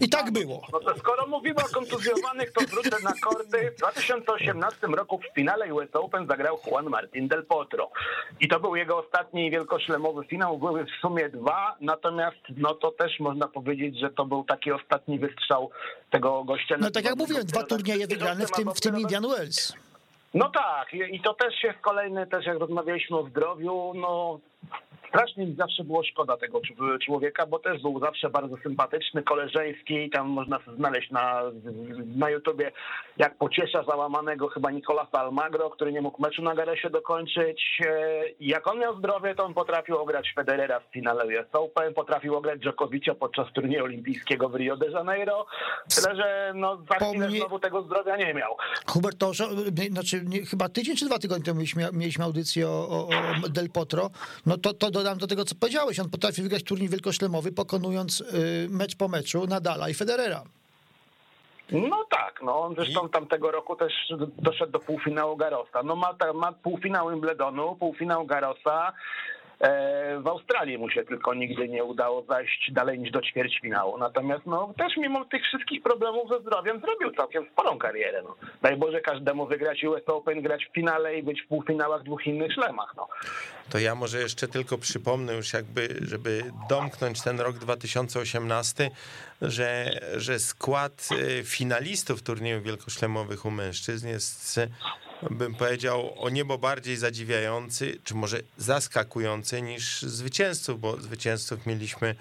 I tak było. No to skoro mówimy o kontuzjowanych, to wrócę na korty. W 2018 roku w finale US Open zagrał Juan Martin del Potro. I to był jego ostatni wielkoszlemowy finał. Były w sumie dwa, natomiast no to też można powiedzieć, że to był taki ostatni wystrzał tego gościa. No tak jak mówiłem, dwa turnieje wygrane, w tym, w tym Indian Wells. No tak, i i to też jest kolejny, też jak rozmawialiśmy o zdrowiu, no strasznie mi zawsze było szkoda tego człowieka, bo też był zawsze bardzo sympatyczny, koleżeński, tam można znaleźć na, na YouTubie, jak pociesza załamanego chyba Nicolasa Almagro, który nie mógł meczu na Garesie dokończyć. E, Jak on miał zdrowie, to on potrafił ograć Federera w finale US Open, potrafił ograć Dżokowicza podczas turnieju olimpijskiego w Rio de Janeiro, tyle że no, za chwilę Wspomnij- znowu tego zdrowia nie miał. Hubert, to znaczy nie, chyba tydzień czy dwa tygodnie temu mieliśmy, mieliśmy audycję o, o, o Del Potro, no to, to dodam do tego, co powiedziałeś. On potrafi wygrać turniej wielkoszlemowy, pokonując y, mecz po meczu Nadala i Federera. No tak, no on zresztą tamtego roku też doszedł do półfinału Garosa. No ma, ma półfinał Wimbledonu, półfinał Garosa. E, w Australii mu się tylko nigdy nie udało zajść dalej niż do ćwierćfinału. Natomiast no też mimo tych wszystkich problemów ze zdrowiem zrobił całkiem sporą karierę. No. Daj Boże każdemu wygrać US Open, grać w finale i być w półfinałach dwóch innych szlemach. No. To ja może jeszcze tylko przypomnę już jakby, żeby domknąć ten rok 2018, że, że skład y, finalistów turniejów wielkoszlemowych u mężczyzn jest, bym powiedział, o niebo bardziej zadziwiający, czy może zaskakujący niż zwycięzców, bo zwycięzców mieliśmy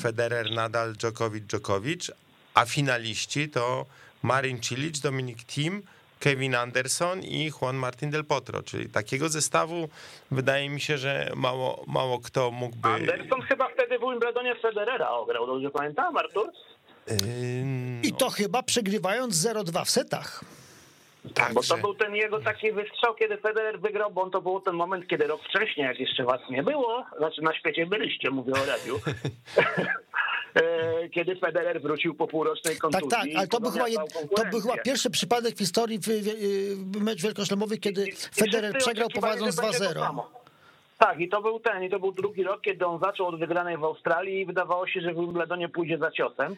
Federer, Nadal, Djokovic, Djokovic, a finaliści to Marin Cilic, Dominik Thiem, Kevin Anderson i Juan Martin del Potro, czyli takiego zestawu wydaje mi się, że mało, mało kto mógłby... Anderson chyba wtedy w Wimbledonie Federera ograł, dobrze pamiętam, Artur? Ym, I to chyba przegrywając 0-2 w setach. Tak, Bo to był ten jego taki wystrzał, kiedy Federer wygrał, bo on to był ten moment, kiedy rok wcześniej, jak jeszcze was nie było, znaczy na świecie byliście, mówię o radiu, e, kiedy Federer wrócił po półrocznej Tak, kontuzji. tak, ale to był, chyba, to był chyba pierwszy przypadek w historii w, w, mecz wielkoszlemowy, kiedy I- Federer przegrał prowadząc że będzie to 2-0. samo. Tak, i to był ten, i to był drugi rok, kiedy on zaczął od wygranej w Australii i wydawało się, że w Wimbledonie pójdzie za ciosem.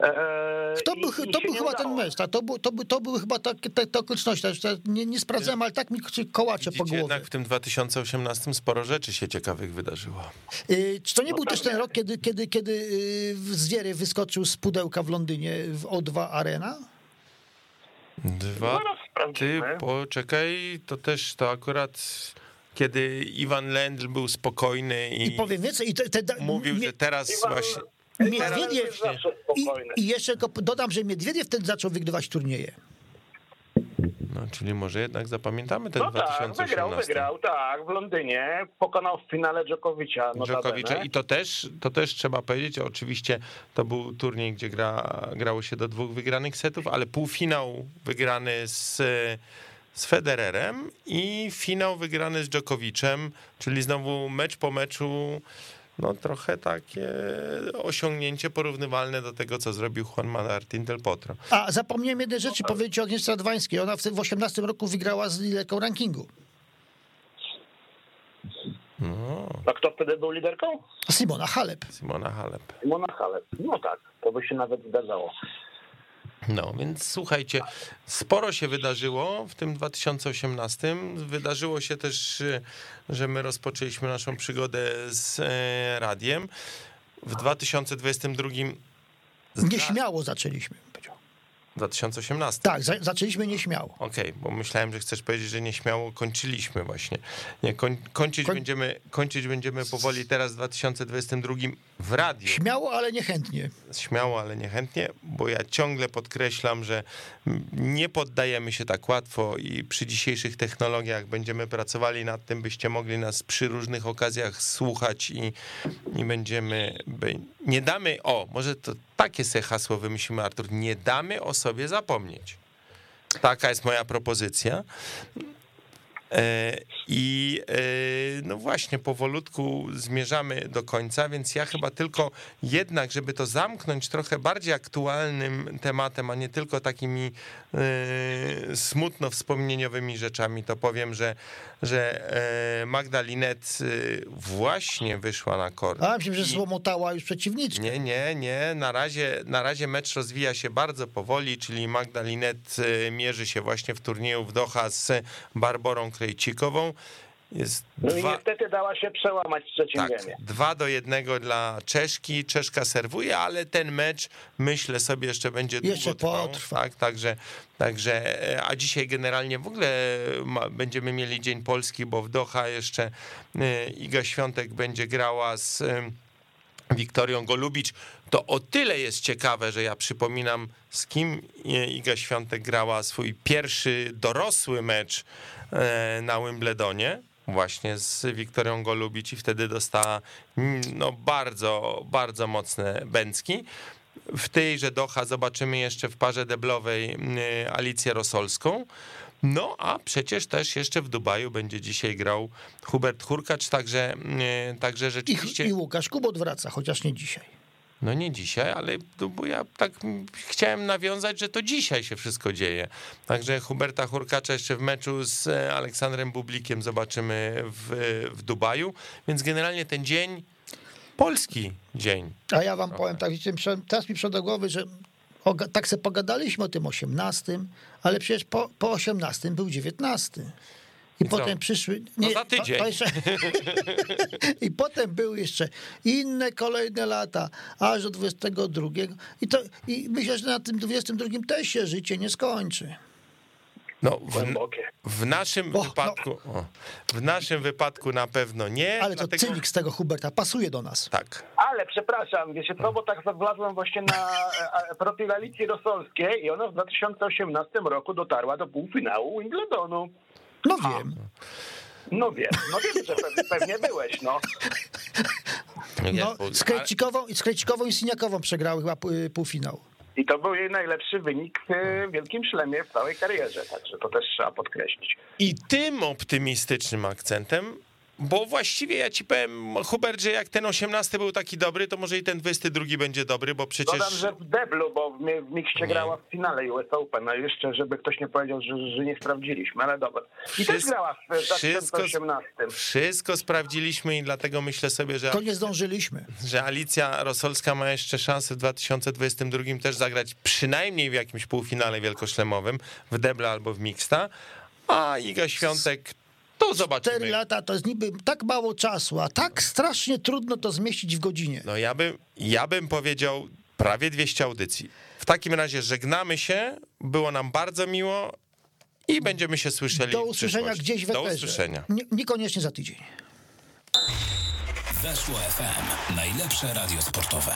E, To i- był, to był chyba udało. ten mecz, tak? to, był, to, był, to były chyba takie te, te okoliczności, tak, nie, nie sprawdzałem, ale tak mi kołacze po głowie. jednak w tym 2018 sporo rzeczy się ciekawych wydarzyło. Y, Czy to nie No był tak, też ten rok, kiedy, kiedy, kiedy y, Zwiery wyskoczył z pudełka w Londynie w O2 Arena? Dwa, Zaraz ty sprawdzimy. poczekaj, to też to akurat kiedy Iwan Lendl był spokojny i, I powiem więcej, i te, te, mówił, że teraz Iwan- właśnie... Miedwiediew, i, i jeszcze tylko dodam, że Miedwiediew wtedy zaczął wygrywać turnieje. No, czyli może jednak zapamiętamy ten No tak, 2018. wygrał, wygrał, tak, w Londynie. Pokonał w finale Dżokowicza. Dżokowicza i to też, to też trzeba powiedzieć, oczywiście to był turniej, gdzie gra, grało się do dwóch wygranych setów, ale półfinał wygrany z, z Federerem i finał wygrany z Dżokowiczem, czyli znowu mecz po meczu, no trochę takie osiągnięcie porównywalne do tego, co zrobił Juan Martin del Potro. A zapomniałem jednej rzeczy powiedzieć o Agnieszce Radwańskiej. Ona w, w 18 roku wygrała z liderką rankingu. No, A kto wtedy był liderką? Simona Halep. Simona Halep. Mona Halep. No tak, to by się nawet zdarzało. No, więc słuchajcie, sporo się wydarzyło w tym 2018. Wydarzyło się też, y, że my rozpoczęliśmy naszą przygodę z e, radiem. W 2022 zna- Nieśmiało zaczęliśmy. powiedział. 2018. Tak, za, zaczęliśmy nieśmiało. Okej, bo myślałem, że chcesz powiedzieć, że nieśmiało kończyliśmy właśnie. Nie, koń, kończyć, Koń- będziemy, kończyć będziemy powoli teraz w 2022 w radiu. Śmiało, ale niechętnie. Śmiało, ale niechętnie, bo ja ciągle podkreślam, że nie poddajemy się tak łatwo i przy dzisiejszych technologiach będziemy pracowali nad tym, byście mogli nas przy różnych okazjach słuchać i, i będziemy, nie damy, o, może to takie sobie hasło wymyślimy, Artur, nie damy o sobie zapomnieć. Taka jest moja propozycja. E, I e, no właśnie, powolutku zmierzamy do końca, więc ja chyba tylko jednak, żeby to zamknąć trochę bardziej aktualnym tematem, a nie tylko takimi e, smutno wspomnieniowymi rzeczami, to powiem, że, że e, Magda Linet e, właśnie wyszła na kort. A myślę, że złomotała już przeciwniczkę. nie, nie, nie. Na razie, na razie mecz rozwija się bardzo powoli, czyli Magda Linet y, mierzy się właśnie w turnieju w Doha z Barborą Krejcikową. Jest No i dwa, niestety dała się przełamać w trzecim tak, dwa do jednego dla Czeszki. Czeszka serwuje, ale ten mecz myślę sobie jeszcze będzie długo Jeszcze trwał. potrwa. Tak, także, także, e, a dzisiaj generalnie w ogóle ma, będziemy mieli Dzień Polski, bo w Doha jeszcze e, Iga Świątek będzie grała z e, Wiktorią Golubicz. To o tyle jest ciekawe, że ja przypominam, z kim Iga Świątek grała swój pierwszy dorosły mecz na Wimbledonie. Właśnie z Wiktorią Golubicz i wtedy dostała mm, no, bardzo, bardzo mocne bęcki. W tejże Doha zobaczymy jeszcze w parze deblowej mm, Alicję Rosolską. No a przecież też jeszcze w Dubaju będzie dzisiaj grał Hubert Hurkacz, także, mm, także I, rzeczywiście... I Łukasz Kubot wraca, chociaż nie dzisiaj. No nie dzisiaj, ale bo ja tak chciałem nawiązać, że to dzisiaj się wszystko dzieje. Także Huberta Hurkacza jeszcze w meczu z e, Aleksandrem Bublikiem zobaczymy w, w Dubaju, więc generalnie ten dzień, polski dzień. A ja wam powiem tak, teraz mi przyszło do głowy, że tak se pogadaliśmy o tym 18, ale przecież po, po 18 był 19. I, co? potem przyszły. No za tydzień. jeszcze, I potem były jeszcze inne kolejne lata, aż do 22. I, to, I myślę, że na tym 22 też się życie nie skończy. No, w, Głębokie. w naszym O, no. wypadku, o, w naszym wypadku na pewno nie. Ale to dlatego- cynik z tego Huberta pasuje do nas. Tak. Ale przepraszam, wiecie co, bo tak wlazłem właśnie na profil Alicji Rosolskiej i ona w 2018 roku dotarła do półfinału Wimbledonu. No wiem. No wiem, no wiem, że pewnie, byłeś, no. No, z Krejcikową, z Krejcikową i Siniakową przegrały chyba pół- półfinał. I to był jej najlepszy wynik e, w Wielkim Szlemie w całej karierze, także to też trzeba podkreślić. I tym optymistycznym akcentem, bo właściwie ja ci powiem, Hubert, że jak ten 18 był taki dobry, to może i ten 22 będzie dobry, bo przecież... Dodam, że w deblu, bo w, w mikście grała w finale US Open, a jeszcze, żeby ktoś nie powiedział, że, że nie sprawdziliśmy, ale dobra. I też Wszystko- grała w wszystko- 2018. Wszystko sprawdziliśmy i dlatego myślę sobie, że, To nie zdążyliśmy. że Alicja Rosolska ma jeszcze szansę w 2022 też zagrać przynajmniej w jakimś półfinale wielkoszlemowym, w debla albo w mixta, a Iga Świątek, to zobaczymy. lata to jest niby tak mało czasu, a tak strasznie trudno to zmieścić w godzinie. No ja bym, ja bym powiedział prawie 200 audycji. W takim razie żegnamy się, było nam bardzo miło i będziemy się słyszeli Do w usłyszenia przyszłości. gdzieś w Do usłyszenia. Nie, niekoniecznie za tydzień. Weszło FM. Najlepsze radio sportowe.